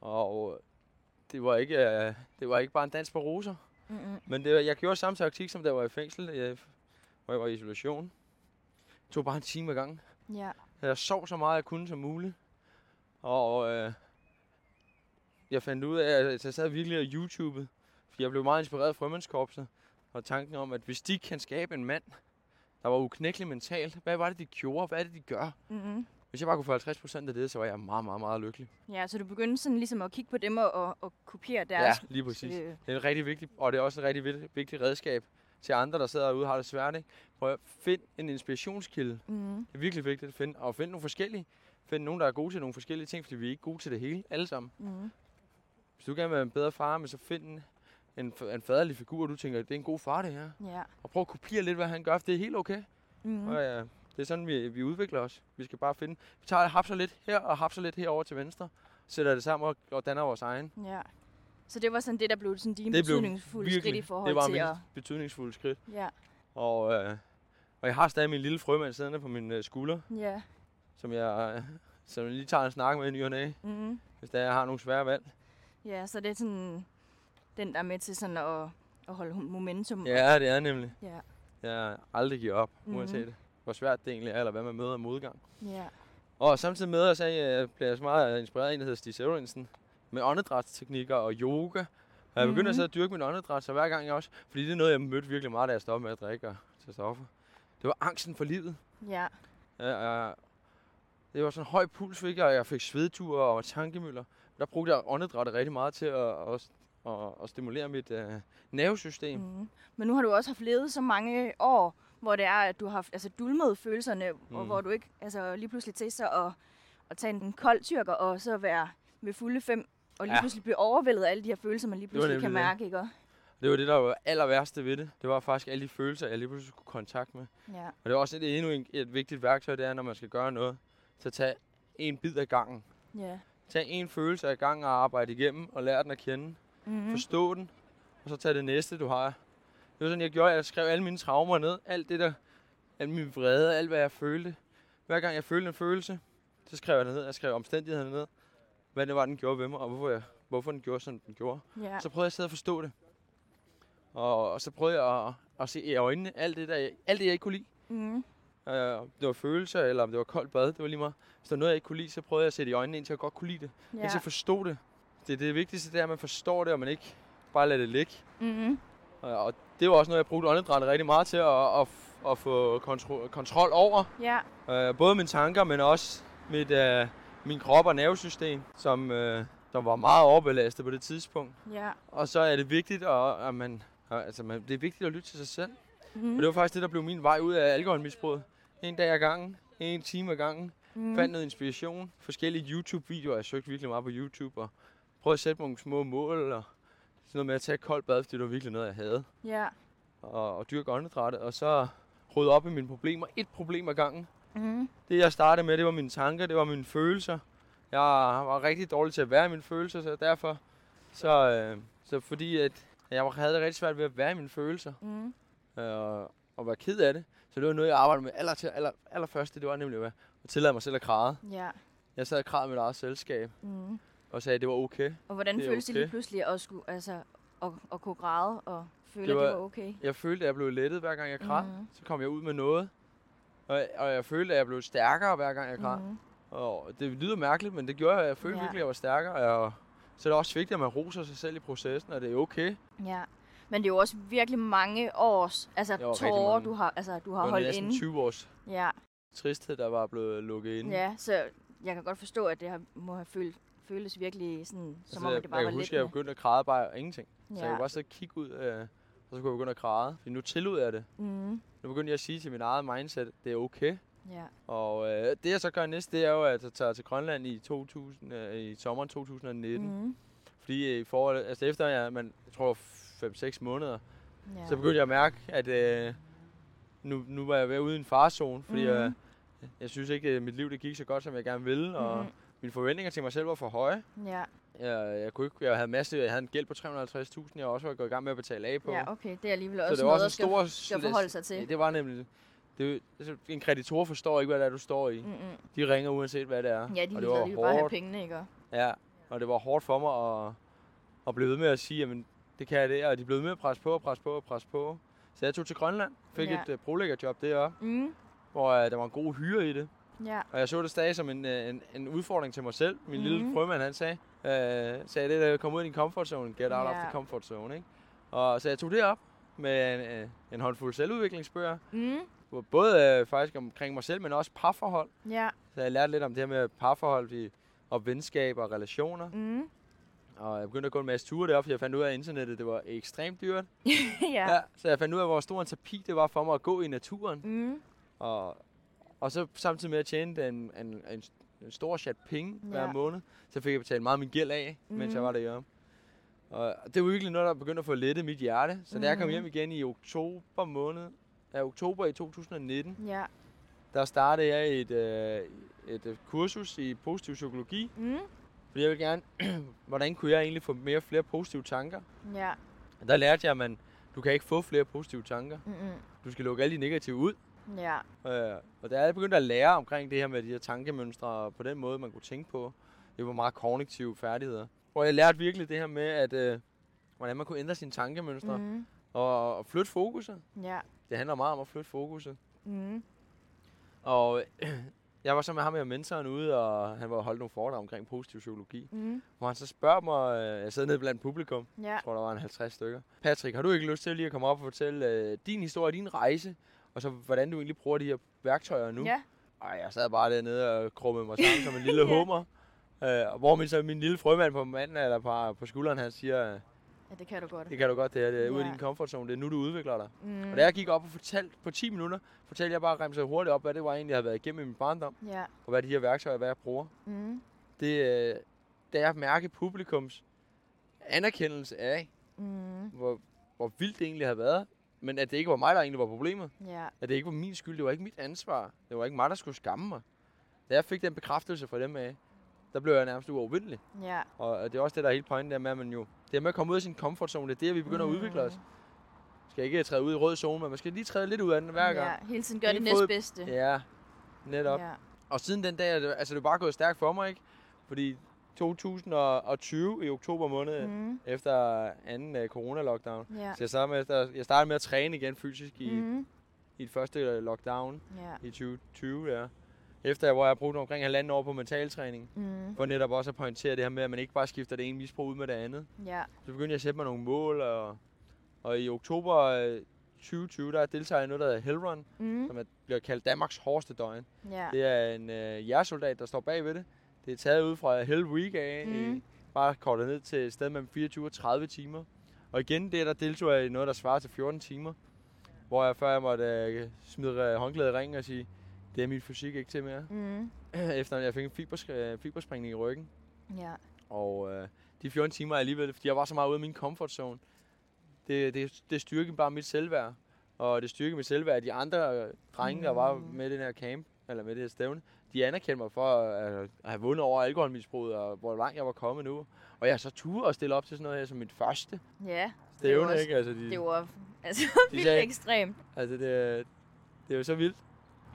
Og det var ikke, øh, det var ikke bare en dans på roser. Mm-mm. Men det, jeg gjorde samme taktik, som da jeg var i fængsel, øh, hvor jeg var i isolation. Det tog bare en time ad gangen. Ja. Jeg sov så meget, jeg kunne som muligt. Og øh, jeg fandt ud af, at jeg sad virkelig og YouTubede. For jeg blev meget inspireret af frømandskorpset. Og tanken om, at hvis de kan skabe en mand, der var uknækkelig mentalt, hvad var det, de gjorde? Hvad er det, de gør? Mm-hmm. Hvis jeg bare kunne få 50% af det, så var jeg meget, meget, meget lykkelig. Ja, så du begyndte sådan ligesom at kigge på dem og, og, og kopiere deres... Ja, lige præcis. Øh, Det er en rigtig vigtig, og det er også et rigtig vigtigt, vigtigt redskab til andre, der sidder derude og har det svært. Ikke? Prøv at finde en inspirationskilde. mm. Det er virkelig vigtigt at finde, og finde nogle forskellige. Finde nogen, der er gode til nogle forskellige ting, fordi vi er ikke gode til det hele, alle sammen. Mm. Hvis du gerne vil være en bedre far, men så find en, en, faderlig figur, og du tænker, det er en god far, det her. Ja. Og prøv at kopiere lidt, hvad han gør, for det er helt okay. Mm. Og ja, det er sådan, vi, vi udvikler os. Vi skal bare finde, vi tager hapser lidt her, og hapser lidt herover til venstre, sætter det sammen og, og danner vores egen. Ja. Så det var sådan det, der blev sådan dine Det betydningsfulde skridt i forhold det var til at... betydningsfulde skridt. Ja. Og, øh, og jeg har stadig min lille frømand siddende på min øh, skulder, Ja. som jeg, øh, som jeg lige tager en snak med i ny og næ, Mm. hvis der jeg har nogle svære valg. Ja, så det er sådan den, der er med til sådan at, at holde momentum. Ja, det er nemlig. Ja. Jeg aldrig giver op, Mhm. uanset hvor svært det egentlig er, eller hvad man møder af modgang. Ja. Og samtidig med, at jeg bliver jeg så meget inspireret af en, der hedder Stig Severinsen, med åndedrætsteknikker og yoga. Og jeg begyndte Mhm. at sidde og dyrke min åndedræt, så hver gang jeg også, fordi det er noget, jeg mødte virkelig meget, da jeg stoppede med at drikke og tage stoffer. Det var angsten for livet. Ja. Ja, jeg, det var sådan en høj puls, fik jeg, og jeg fik svedture og tankemøller. Der brugte jeg åndedrættet rigtig meget til at, at, at, at stimulere mit uh, nervesystem. Mm. Men nu har du også haft levet så mange år, hvor det er, at du har haft altså, dulmet følelserne, mm. og hvor du ikke altså, lige pludselig til så at, at tage en kold tyrker, og så være ved fulde fem, og lige Ja. pludselig blive overvældet af alle de her følelser, man lige pludselig kan mærke, ikke? Det var det, der var aller værste ved det. Det var faktisk alle de følelser, jeg lige pludselig skulle kontakt med. Ja. Og det er også et, endnu en, et vigtigt værktøj, det er, når man skal gøre noget. Så tag en bid af gangen. Ja. Tag en følelse af gangen og arbejde igennem, og lær den at kende. Mm-hmm. Mm. Forstå den, og så tag det næste, du har. Det var sådan, jeg gjorde. Jeg skrev alle mine traumer ned. Alt det der, al min vrede, alt hvad jeg følte. Hver gang jeg følte en følelse, så skrev jeg det ned. Jeg skrev omstændighederne ned. Hvad det var, den gjorde ved mig, og hvorfor, jeg, hvorfor den gjorde, som den gjorde. Ja. Så prøvede jeg at sidde og forstå det. Og, og så prøvede jeg at, at se i øjnene alt det, der, alt det, jeg ikke kunne lide. Mm. Øh, om det var følelser, eller om det var koldt bad, det var lige meget. Hvis der var noget, jeg ikke kunne lide, så prøvede jeg at sætte i øjnene, indtil jeg godt kunne lide det. Ja. Indtil jeg forstod det. Det, det vigtigste det er, at man forstår det, og man ikke bare lader det ligge. Mm-hmm. Og, og det var også noget, jeg brugte åndedrættet rigtig meget til at, at, at få kontro- kontrol over. Ja. Øh, både mine tanker, men også mit, øh, min krop og nervesystem, som, øh, som var meget overbelastet på det tidspunkt. Ja. Og så er det vigtigt, at, at man, altså man, det er vigtigt at lytte til sig selv. Mm. Og det var faktisk det, der blev min vej ud af alkoholmisbruget. En dag ad gangen, en time ad gangen. Mm. Fandt noget inspiration. Forskellige YouTube-videoer. Jeg søgte virkelig meget på YouTube. Og prøvede at sætte nogle små mål. Og sådan noget med at tage et koldt bad, fordi det var virkelig noget, jeg havde. Ja. Og, og dyrke åndedrættet. Og så rydde op i mine problemer. Et problem ad gangen. Mm. Det jeg startede med, det var mine tanker, det var mine følelser. Jeg var rigtig dårlig til at være i mine følelser, så derfor, så, øh, så fordi at jeg havde det rigtig svært ved at være i mine følelser, Mm. øh, og være ked af det. Så det var noget, jeg arbejdede med aller, aller, allerførst, det var nemlig at, tillade mig selv at græde. Ja. Jeg sad og græd med mit eget selskab, Mm. og sagde, at det var okay. Og hvordan Det føles det okay. lige pludselig at, skulle, altså, at, at kunne græde og føle, Det at det var- var okay? Jeg følte, at jeg blev lettet, hver gang jeg græd. Mhm. Så kom jeg ud med noget. Og, og jeg følte, at jeg blev stærkere, hver gang jeg græd. Mhm. Og det lyder mærkeligt, men det gjorde jeg. Jeg følte Ja. virkelig, at jeg var stærkere. Og så er det også vigtigt, at man roser sig selv i processen, og det er okay. Ja. Men det er jo også virkelig mange års altså, Jo, tårer, du har, altså, du har Det var holdt næsten inde. 20 års Ja. tristhed, der var blevet lukket ind. ja, så jeg kan godt forstå, at det har, må have følt, føles virkelig sådan, som altså, om, jeg, at det bare jeg var kan lidt huske, at jeg begyndte at græde bare ingenting. Så jeg Ja. kunne bare sidde og kigge ud, øh, og så kunne jeg begynde at græde. Fordi nu tillod jeg det. Mm. Nu begyndte jeg at sige til min eget mindset, at det er okay. Ja. Og øh, det jeg så gør næste, det er jo, at jeg tager til Grønland i, 2000, øh, i sommeren 2019. Mm. Fordi øh, i forhold, altså efter jeg, man, jeg tror 5-6 måneder, Ja. så begyndte jeg at mærke, at øh, nu, nu var jeg ved ude i en farzone, fordi Mhm. øh, jeg synes ikke, at mit liv det gik så godt, som jeg gerne ville, og Mhm. mine forventninger til mig selv var for høje. Ja. Jeg, jeg, kunne ikke, jeg havde masse, jeg havde en gæld på 350.000, jeg også var gået i gang med at betale af på. ja, okay. Det er alligevel så også det var noget, også en skal, stor... skal forholde sig til. Det var nemlig... Det, altså, en kreditor forstår ikke, hvad det er, du står i. Mm-mm. De ringer uanset, hvad det er. Ja, de og det var de vil bare have hårdt. pengene, ikke? Og- Ja, og det var hårdt for mig at, at blive ved med at sige, jamen, det kan jeg det, og de blev ved med at presse på og presse på og presse på. Så jeg tog til Grønland, fik Ja. et uh, prolæggerjob deroppe, Mm. hvor uh, der var en god hyre i det. Ja. Og jeg så det stadig som en, uh, en, en udfordring til mig selv. Min mm. lille Mhm. frømand, han sagde, uh, sagde det, at komme ud af din comfort zone, get out Ja. of the comfort zone, ikke? Og så jeg tog det op med en, en håndfuld selvudviklingsbøger, Mm. hvor både uh, faktisk omkring mig selv, men også parforhold. Ja. Så jeg lærte lidt om det her med parforhold og venskab og relationer. Mm. Og jeg begyndte at gå en masse ture deroppe, fordi jeg fandt ud af, at internettet det var ekstremt dyrt. ja. Så jeg fandt ud af, hvor stor en terapi det var for mig at gå i naturen. Mm. Og, og så samtidig med at tjene en, en, en, en stor chat penge ja. hver Ja. måned, så fik jeg betalt meget af min gæld af, mm. mens jeg Mhm. var deroppe. Og det var virkelig noget, der begyndte at få lettet mit hjerte. Så da jeg kom Mhm. hjem igen i oktober måned, ja, oktober i 2019, Ja. der startede jeg et, øh, et øh, kursus i positiv psykologi. Mm. Fordi jeg vil gerne, hvordan kunne jeg egentlig få mere flere positive tanker? Ja. Og der lærte jeg, at man, du kan ikke få flere positive tanker. Mm-mm. Du skal lukke alle de negative ud. Ja. Øh, og da jeg begyndte at lære omkring det her med de her tankemønstre, og på den måde, man kunne tænke på, det var meget kognitive færdigheder. Hvor jeg lærte virkelig det her med, at øh, hvordan man kunne ændre sine tankemønstre. Mm. og, og flytte fokuset. Ja. Det handler meget om at flytte fokuset. Mm. Og jeg var så med ham med mentoren ude, og han var holdt nogle foredrag omkring positiv psykologi. Mm. Hvor han så spørger mig, øh, jeg sidder nede blandt publikum, Ja. jeg tror der var en 50 stykker. Patrick, har du ikke lyst til lige at komme op og fortælle øh, din historie, din rejse, og så hvordan du egentlig bruger de her værktøjer nu? Ja. Ej, jeg sad bare dernede og krummede mig sammen som en lille Ja. hummer. Øh, og hvor min, så min lille frømand på manden eller på, på skulderen, han siger, Ja, det kan du godt. det kan du godt, det her, det er ude af Ja. din comfort zone, det er nu, du udvikler dig. Mm. Og da jeg gik op og fortalte på 10 minutter, fortalte jeg bare remse hurtigt op, hvad det var egentlig, jeg havde været igennem i min barndom, Ja. og hvad de her værktøjer, hvad jeg bruger. Mm. Det, øh, da jeg mærkede publikums anerkendelse af, Mm. hvor, hvor vildt det egentlig havde været, men at det ikke var mig, der egentlig var problemet. Ja. At det ikke var min skyld, det var ikke mit ansvar. Det var ikke mig, der skulle skamme mig. Da jeg fik den bekræftelse fra dem af, der blev jeg nærmest uovervindelig. Ja. Og det er også det, der er hele pointen der med, at man jo... Det er med at komme ud af sin comfort zone, det er det, at vi begynder mm. at udvikle os. skal ikke træde ud i rød zone, men man skal lige træde lidt ud af den hver gang. Ja, hele tiden gør det næstbedste. Ja, netop. Ja. Og siden den dag, er det, altså det er bare gået stærkt for mig, ikke? Fordi 2020 i oktober måned, mm. Efter anden uh, corona-lockdown, Ja. så jeg startede, med, at- jeg startede med at træne igen fysisk i, Mm. i et første lockdown Ja. i 2020, ja. Efter jeg, hvor jeg har brugt omkring halvanden år på mentaltræning, Mm. for netop også at pointere det her med, at man ikke bare skifter det ene misbrug ud med det andet. Ja. Så begyndte jeg at sætte mig nogle mål, og, og i oktober øh, 2020, der deltager jeg i noget, der hedder Hellrun, Mm. som er, bliver kaldt Danmarks hårdeste døgn. Ja. Det er en øh, jægersoldat, der står bag ved det. Det er taget ud fra Hell Week af, mm. bare kortet ned til et sted mellem 24 og 30 timer. Og igen, det der deltog jeg i noget, der svarer til 14 timer. Hvor jeg før jeg måtte øh, smide øh, håndklædet i ringen og sige, det er min fysik ikke til mere. Mm. Efter jeg fik en fibersk- øh, fiberspringning i ryggen. Ja. Og øh, de 14 timer er alligevel, fordi jeg var så meget ude af min comfort zone. Det, det, det styrkede bare mit selvværd. Og det styrkede mit selvværd, at de andre øh, drenge, der var Mm. med i den her camp, eller med det her stævne, de anerkendte mig for at, have vundet over alkoholmisbruget, og hvor langt jeg var kommet nu. Og jeg så turde at stille op til sådan noget her som mit første Ja. stævne, også- ikke? Altså, de, Det var altså de vildt sagde, ekstremt. altså det, det er jo så vildt.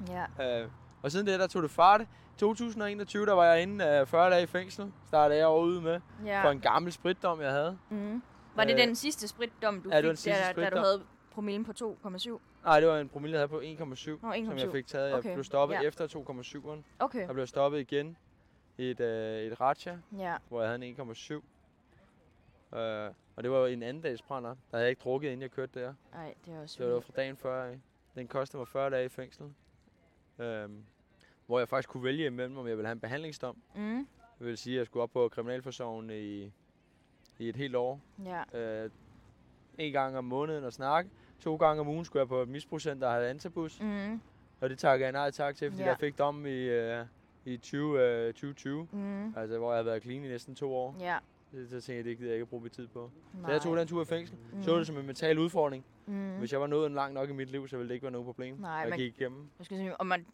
Ja. Øh, og siden det, der tog det fart. 2021, der var jeg inde øh, 40 dage i fængsel. Startede jeg ude med Ja. for en gammel spritdom, jeg havde. Mm. Var det Øh, den sidste spritdom, du ja, var den fik, sidste da, da du spritdom. havde promillen på 2,7? Nej, det var en promille, jeg havde på 1,7, Nå, som jeg 1,7. fik taget. Jeg Okay, blev stoppet ja. efter 2,7'eren. Okay. Jeg blev stoppet igen i et, øh, et ratcha, Ja. hvor jeg havde en 1,7. Øh, og det var en anden dags brænder. Der havde jeg ikke drukket, inden jeg kørte der. Nej, det er også Det var fra dagen før. Den kostede mig 40 dage i fængsel. Øhm, hvor jeg faktisk kunne vælge imellem, om jeg ville have en behandlingsdom. Mm. Det vil sige, at jeg skulle op på Kriminalforsorgen i, i et helt år. Ja. Øh, en gang om måneden og snakke. To gange om ugen skulle jeg på et misbrugscenter og have antabus. Mm. Og det takker jeg nej tak til, fordi Ja. jeg fik dommen i, øh, i 20, øh, 2020. Mm. Altså, hvor jeg har været clean i næsten to år. Ja. Det, så tænkte jeg, det gider jeg ikke at bruge min tid på. Nej. Så jeg tog den tur i fængsel. Mm. Så det som en mental udfordring. Mm. Hvis jeg var nået langt nok i mit liv, så ville det ikke være noget problem. Nej, jeg man- gik igennem. Jeg skal sige, og man,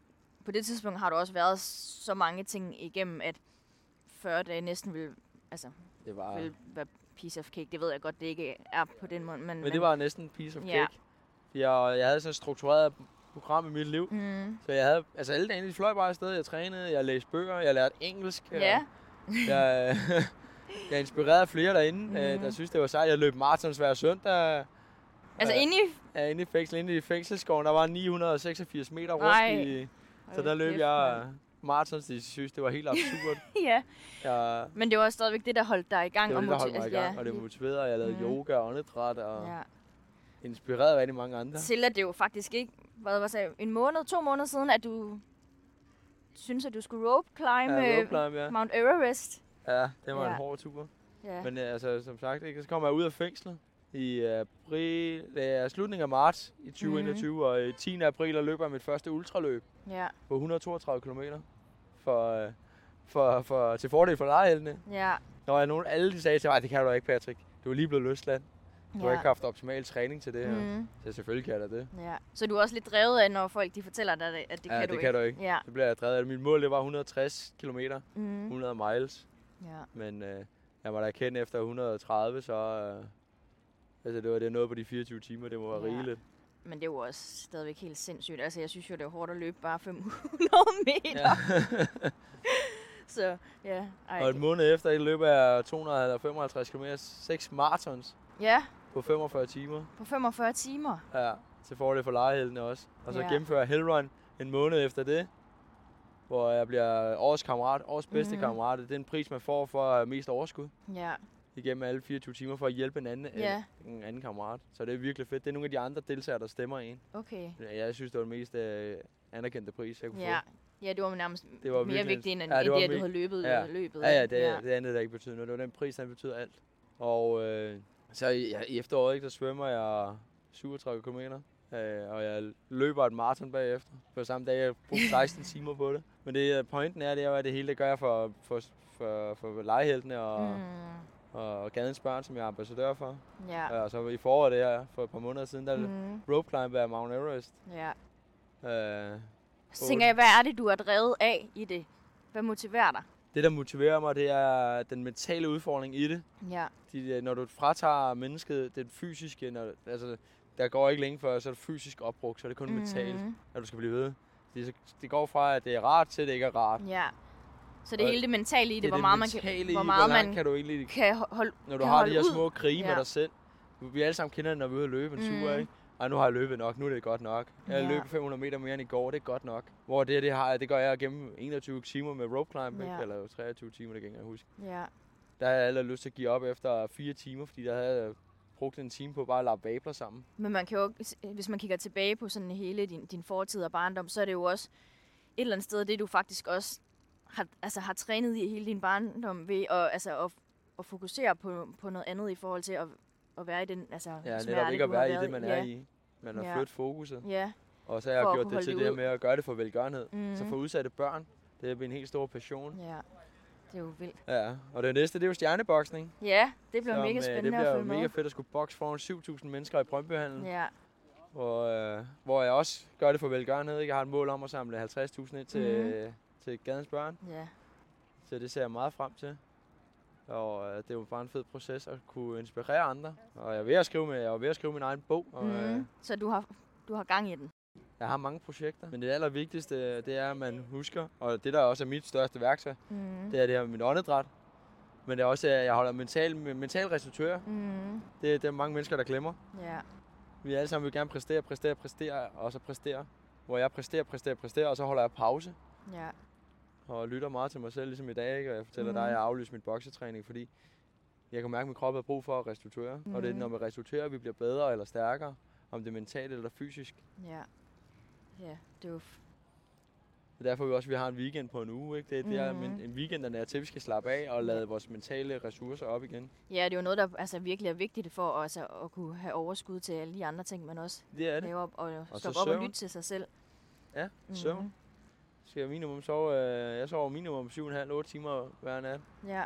på det tidspunkt har du også været så mange ting igennem, at 40 dage næsten vil, altså, Det var, vil være piece of cake. Det ved jeg godt, det ikke er på den måde. Men, men det var næsten piece of Ja. cake. Jeg, jeg havde sådan et struktureret program i mit liv. Mm. Så jeg havde, altså alle dagene, de fløj bare afsted. Jeg trænede, jeg læste bøger, jeg lærte engelsk. Ja. Jeg, jeg inspirerede flere derinde, mm. der Mhm. synes, det var sejt. Jeg løb marathons hver søndag. Altså Ja. inde i... Ja, inde i fængsel, inde i fængselsskoven, der var 986 meter rundt Nej. i... Så der løb jeg marathons, de synes, det var helt absurd. ja, jeg, men det var stadigvæk det, der holdt dig i gang. det var og det, der holdt mig i altså, gang, og det motiverede, og jeg lavede Mhm. yoga og åndedræt, og Ja. inspireret af rigtig mange andre. Til at det jo faktisk ikke, hvad var det, en måned, to måneder siden, at du synes, at du skulle rope climb, Ja, ja, rope climb, ja. Mount Everest. Ja, det var Ja. en hård tur. Ja. Men øh, altså, som sagt, ikke, så kommer jeg ud af fængslet i april, ja, slutningen af marts i 2021, Mhm. mm. og i 10. april der løber jeg mit første ultraløb ja, på 132 km for, øh, for, for, til fordel for lejeheldene. ja, Når jeg nogen, alle de sagde til mig, "Ej, det kan du ikke, Patrick. Du er lige blevet løsladt. Du har ja. ikke haft optimal træning til det her. Mm. Så selvfølgelig kan jeg da det. ja. Så du er også lidt drevet af, når folk de fortæller dig, at det ja, kan du det ikke. kan du ikke. Ja. Så bliver jeg drevet af det. Mit mål det var 160 km, Mm, 100 miles. Ja. Men øh, jeg var da kendt efter 130, så... Øh, altså, det var det noget på de 24 timer, det må være Ja. rigeligt. Men det er jo også stadigvæk helt sindssygt. Altså, jeg synes jo, det er hårdt at løbe bare 500 meter. Ja. Så ja, ej. og et måned efter, det løber jeg 255 km, 6 marathons Ja, på 45 timer. på 45 timer. Ja, til fordel for lejeheldene også. Og så Ja. gennemfører Hellrun en måned efter det, hvor jeg bliver årets kammerat, årets bedste Mhm. kammerat. Det er den pris, man får for have mest overskud Ja, igennem alle 24 timer for at hjælpe en anden, Ja. en, en anden kammerat. Så det er virkelig fedt. Det er nogle af de andre deltagere, der stemmer en. okay. Jeg synes, det var den mest øh, anerkendte pris, jeg kunne Ja. få. Ja, det var nærmest Det var mere vigtigt, end, ja, det end det, at du havde løbet ja. løbet. Ja, ja, det, ja. det andet, der ikke betyder noget. Det var den pris, der betyder alt. Og øh, så i, i efteråret, ikke, der svømmer jeg 37 km. Øh, og jeg løber et maraton bagefter. På samme dag, jeg brugte 16 timer på det. Men det, øh, pointen er, det er, jo, at det hele det gør jeg for, for, for, for legeheltene og, mm. Og, gadens børn, som jeg er ambassadør for. ja. Ja. Og så i foråret det her, for et par måneder siden, der mm. Rope climb af Mount Everest. ja. Øh, Så tænker jeg, hvad er det, du er drevet af i det? Hvad motiverer dig? det, der motiverer mig, det er den mentale udfordring i det. Ja. De, øh, når du fratager mennesket det fysiske, når, altså, der går ikke længe før, så er det fysisk opbrugt, så er det kun mm. mentalt, at du skal blive ved. Det, det går fra, at det er rart, til det ikke er rart. Ja. Så det er Og hele det mentale i det, er hvor det meget man kan, i, hvor meget langt man kan du egentlig, kan holde... når du har de her ud. små krige ja. med dig selv. Vi alle sammen kender det, når vi er ude at løbe en mm. tur, ikke? ej, nu har jeg løbet nok, nu er det godt nok. Jeg Ja. løbet 500 meter mere end i går, det er godt nok. Hvor det, det har jeg, det gør jeg gennem 21 timer med rope climb, Ja. eller 23 timer, det kan jeg huske. Ja. Der havde jeg allerede lyst til at give op efter fire timer, fordi der havde jeg brugt en time på bare at lappe vabler sammen. Men man kan jo, hvis man kigger tilbage på sådan hele din, din fortid og barndom, så er det jo også et eller andet sted, det du faktisk også har, altså, har trænet i hele din barndom ved at, altså, at, at fokusere på, på noget andet i forhold til at, at være i den altså, Ja, smerte, netop ikke at være i det, man ja. er i. Man har Ja. flyttet fokuset. Ja, Og så har jeg For gjort det til det det med at gøre det for velgørenhed. Mhm. Så for udsatte børn, det er min helt store passion. ja. Det er jo vildt. Ja, og det næste, det er jo stjerneboksning. Ja, det bliver som, mega øh, spændende Det at bliver følge mega med. fedt at skulle bokse foran 7.000 mennesker i Brøndbyhallen. Ja, Hvor, øh, hvor jeg også gør det for velgørenhed. ikke? Jeg har et mål om at samle 50.000 ind til, mm. til gadens børn. ja. Så det ser jeg meget frem til. Og øh, det er jo bare en fed proces at kunne inspirere andre. Og jeg er ved at skrive, med, jeg er ved at skrive min egen bog. Og, øh, Mm. Så du har, du har gang i den. Jeg har mange projekter. Men det allervigtigste, det er, at man husker. Og det, der også er mit største værktøj, Mm. det er det her med mit åndedræt. Men det er også, at jeg holder mental, mental restitutør. Mm. Det, det er mange mennesker, der glemmer. Ja. Vi alle sammen vil gerne præstere, præstere, præstere, og så præstere. Hvor jeg præsterer, præsterer, præsterer, og så holder jeg pause. Ja. Og lytter meget til mig selv, ligesom i dag. Ikke? Og jeg fortæller Mhm. dig, at jeg har aflyst min boksetræning, fordi jeg kan mærke, at min krop har brug for at restituere. Mm. Og det er, Mhm. når vi restituerer, vi bliver bedre eller stærkere. Om det er mentalt eller fysisk. Ja. Ja, det er jo... Det er derfor, vi også vi har en weekend på en uge. Ikke? Det, det er Mhm. en, en weekend, der er til, at vi skal slappe af og lade vores mentale ressourcer op igen. Ja, det er jo noget, der altså, virkelig er vigtigt for altså, at kunne have overskud til alle de andre ting, man også Det er det. laver op og, Og stoppe op og lytte til sig selv. Ja, søvn. Skal jeg minimum sove, øh, jeg sover minimum 7,5-8 timer hver nat. Ja.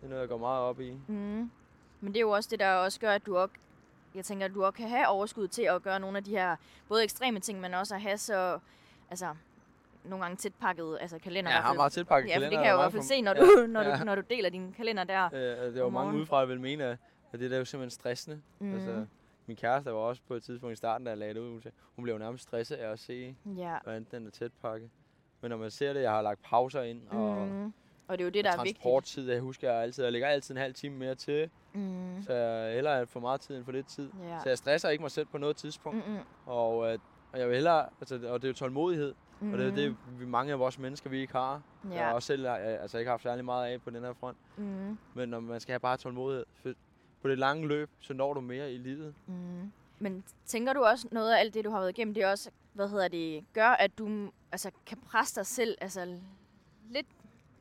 Det er noget, jeg går meget op i. Mm. Men det er jo også det, der også gør, at du også, jeg tænker, at du også kan have overskud til at gøre nogle af de her både ekstreme ting, men også at have så, altså, nogle gange tæt pakket altså kalender. Ja, jeg har meget tilpakket Ja, kalender. det kan jeg jo i er hvert fald se, når du, når, ja. du, når du deler din kalender der. Øh, det om mange udefra, der vil mene, at det der er jo simpelthen stressende. Mm. Altså, min kæreste var også på et tidspunkt i starten, da jeg lagde det ud. Hun, sagde, hun blev nærmest stresset af at se, Ja. hvordan den er tæt pakket. Men når man ser det, jeg har lagt pauser ind, og, Mm. Og det er jo det, der er vigtigt. transporttid, jeg husker jeg altid, jeg lægger altid en halv time mere til, Mm. så jeg hellere for meget tid end for lidt tid. Ja. Så jeg stresser ikke mig selv på noget tidspunkt, Mm-mm. og, øh, og jeg vil hellere, altså, og det er jo tålmodighed, Mm. og det er det, vi, mange af vores mennesker, vi ikke har. Jeg har Ja. også selv øh, altså, ikke haft særlig meget af på den her front, Mm. men når man skal have bare tålmodighed, for på det lange løb, så når du mere i livet. Mm. Men tænker du også noget af alt det, du har været igennem, det også, hvad hedder det, gør, at du altså, kan presse dig selv altså, lidt,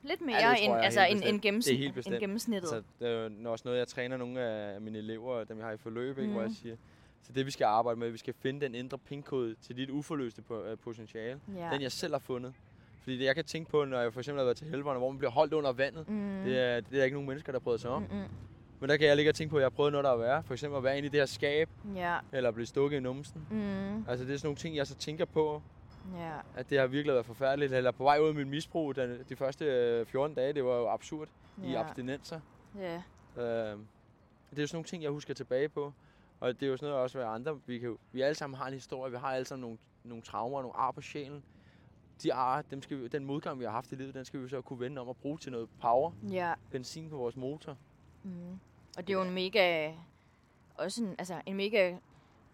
lidt mere tror end, altså, helt end, bestemt. end, gennems- Det er helt end gennemsnittet? Altså, det er jo også noget, jeg træner nogle af mine elever, dem jeg har i forløb, ikke, hvor jeg Mhm. siger, så det vi skal arbejde med, vi skal finde den indre pinkode til dit uforløste øh, potentiale. ja. Den jeg selv har fundet. Fordi det jeg kan tænke på, når jeg for eksempel har været til helverne, hvor man bliver holdt under vandet, mm. det, er, det er ikke nogen mennesker, der bryder sig om. Mm-mm. Men der kan jeg ligge og tænke på, at jeg har prøvet noget, der er værre. For eksempel at være inde i det her skab, Ja. eller blive stukket i numsen. Mm. Altså det er sådan nogle ting, jeg så tænker på, Ja. at det har virkelig været forfærdeligt. Eller på vej ud af min misbrug, den, de første øh, 14 dage, det var jo absurd i Ja. abstinenser. Ja. Øh, det er jo sådan nogle ting, jeg husker tilbage på. Og det er jo sådan noget også, hvad andre, vi, kan, vi alle sammen har en historie, vi har alle sammen nogle, nogle traumer, nogle ar på sjælen. De ar, dem skal vi, den modgang, vi har haft i livet, den skal vi så kunne vende om og bruge til noget power, Ja. benzin på vores motor. Mm. Og det er jo en mega, også en, altså en mega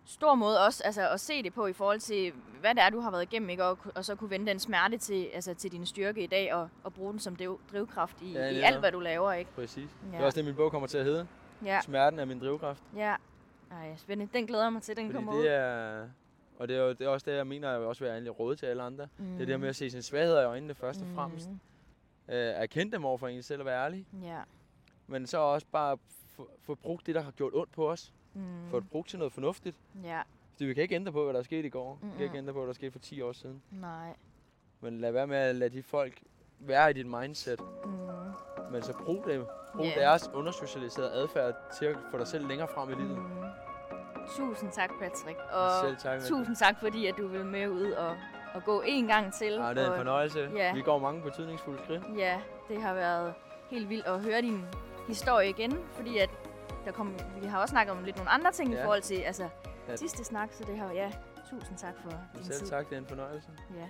stor måde også altså, at se det på i forhold til, hvad det er, du har været igennem, ikke? Og, og så kunne vende den smerte til, altså, til din styrke i dag, og, og bruge den som driv, drivkraft i, Ja, i alt, hvad du laver, ikke? Præcis. Ja. Det er også det, min bog kommer til at hedde. Ja, Smerten er min drivkraft. ja. Ej, spændende. Den glæder jeg mig til, den Fordi kommer det ud. er... Og det er, jo, det er også det, jeg mener, jeg vil også være egentlig råd til alle andre. Mm. Det er det her med at se sine svagheder i øjnene først og fremmest. Mm. Øh, erkende dem over for en selv og være ærlig. Ja. Men så også bare få, få brugt det, der har gjort ondt på os. Mm. Få det brugt til noget fornuftigt. Ja, Fordi vi kan ikke ændre på, hvad der er sket i går. Vi kan Mm-mm. ikke ændre på, hvad der skete for 10 år siden. nej. Men lad være med at lade de folk være i dit mindset. Mm. Men så brug dem. Brug Ja. deres undersocialiserede adfærd til at få dig selv længere frem i livet. Mm. Tusind tak, Patrick. Og Selv tak. Mette. tusind tak, fordi at du vil med ud og, og gå en gang til. Ja, det er en fornøjelse. Ja. Vi går mange betydningsfulde skridt. Ja, det har været helt vildt at høre din historie igen, fordi at der kom, vi har også snakket om lidt nogle andre ting ja. I forhold til altså, Ja. sidste snak, så det har ja, tusind tak for din Selv tid. tak, det er en fornøjelse. Ja.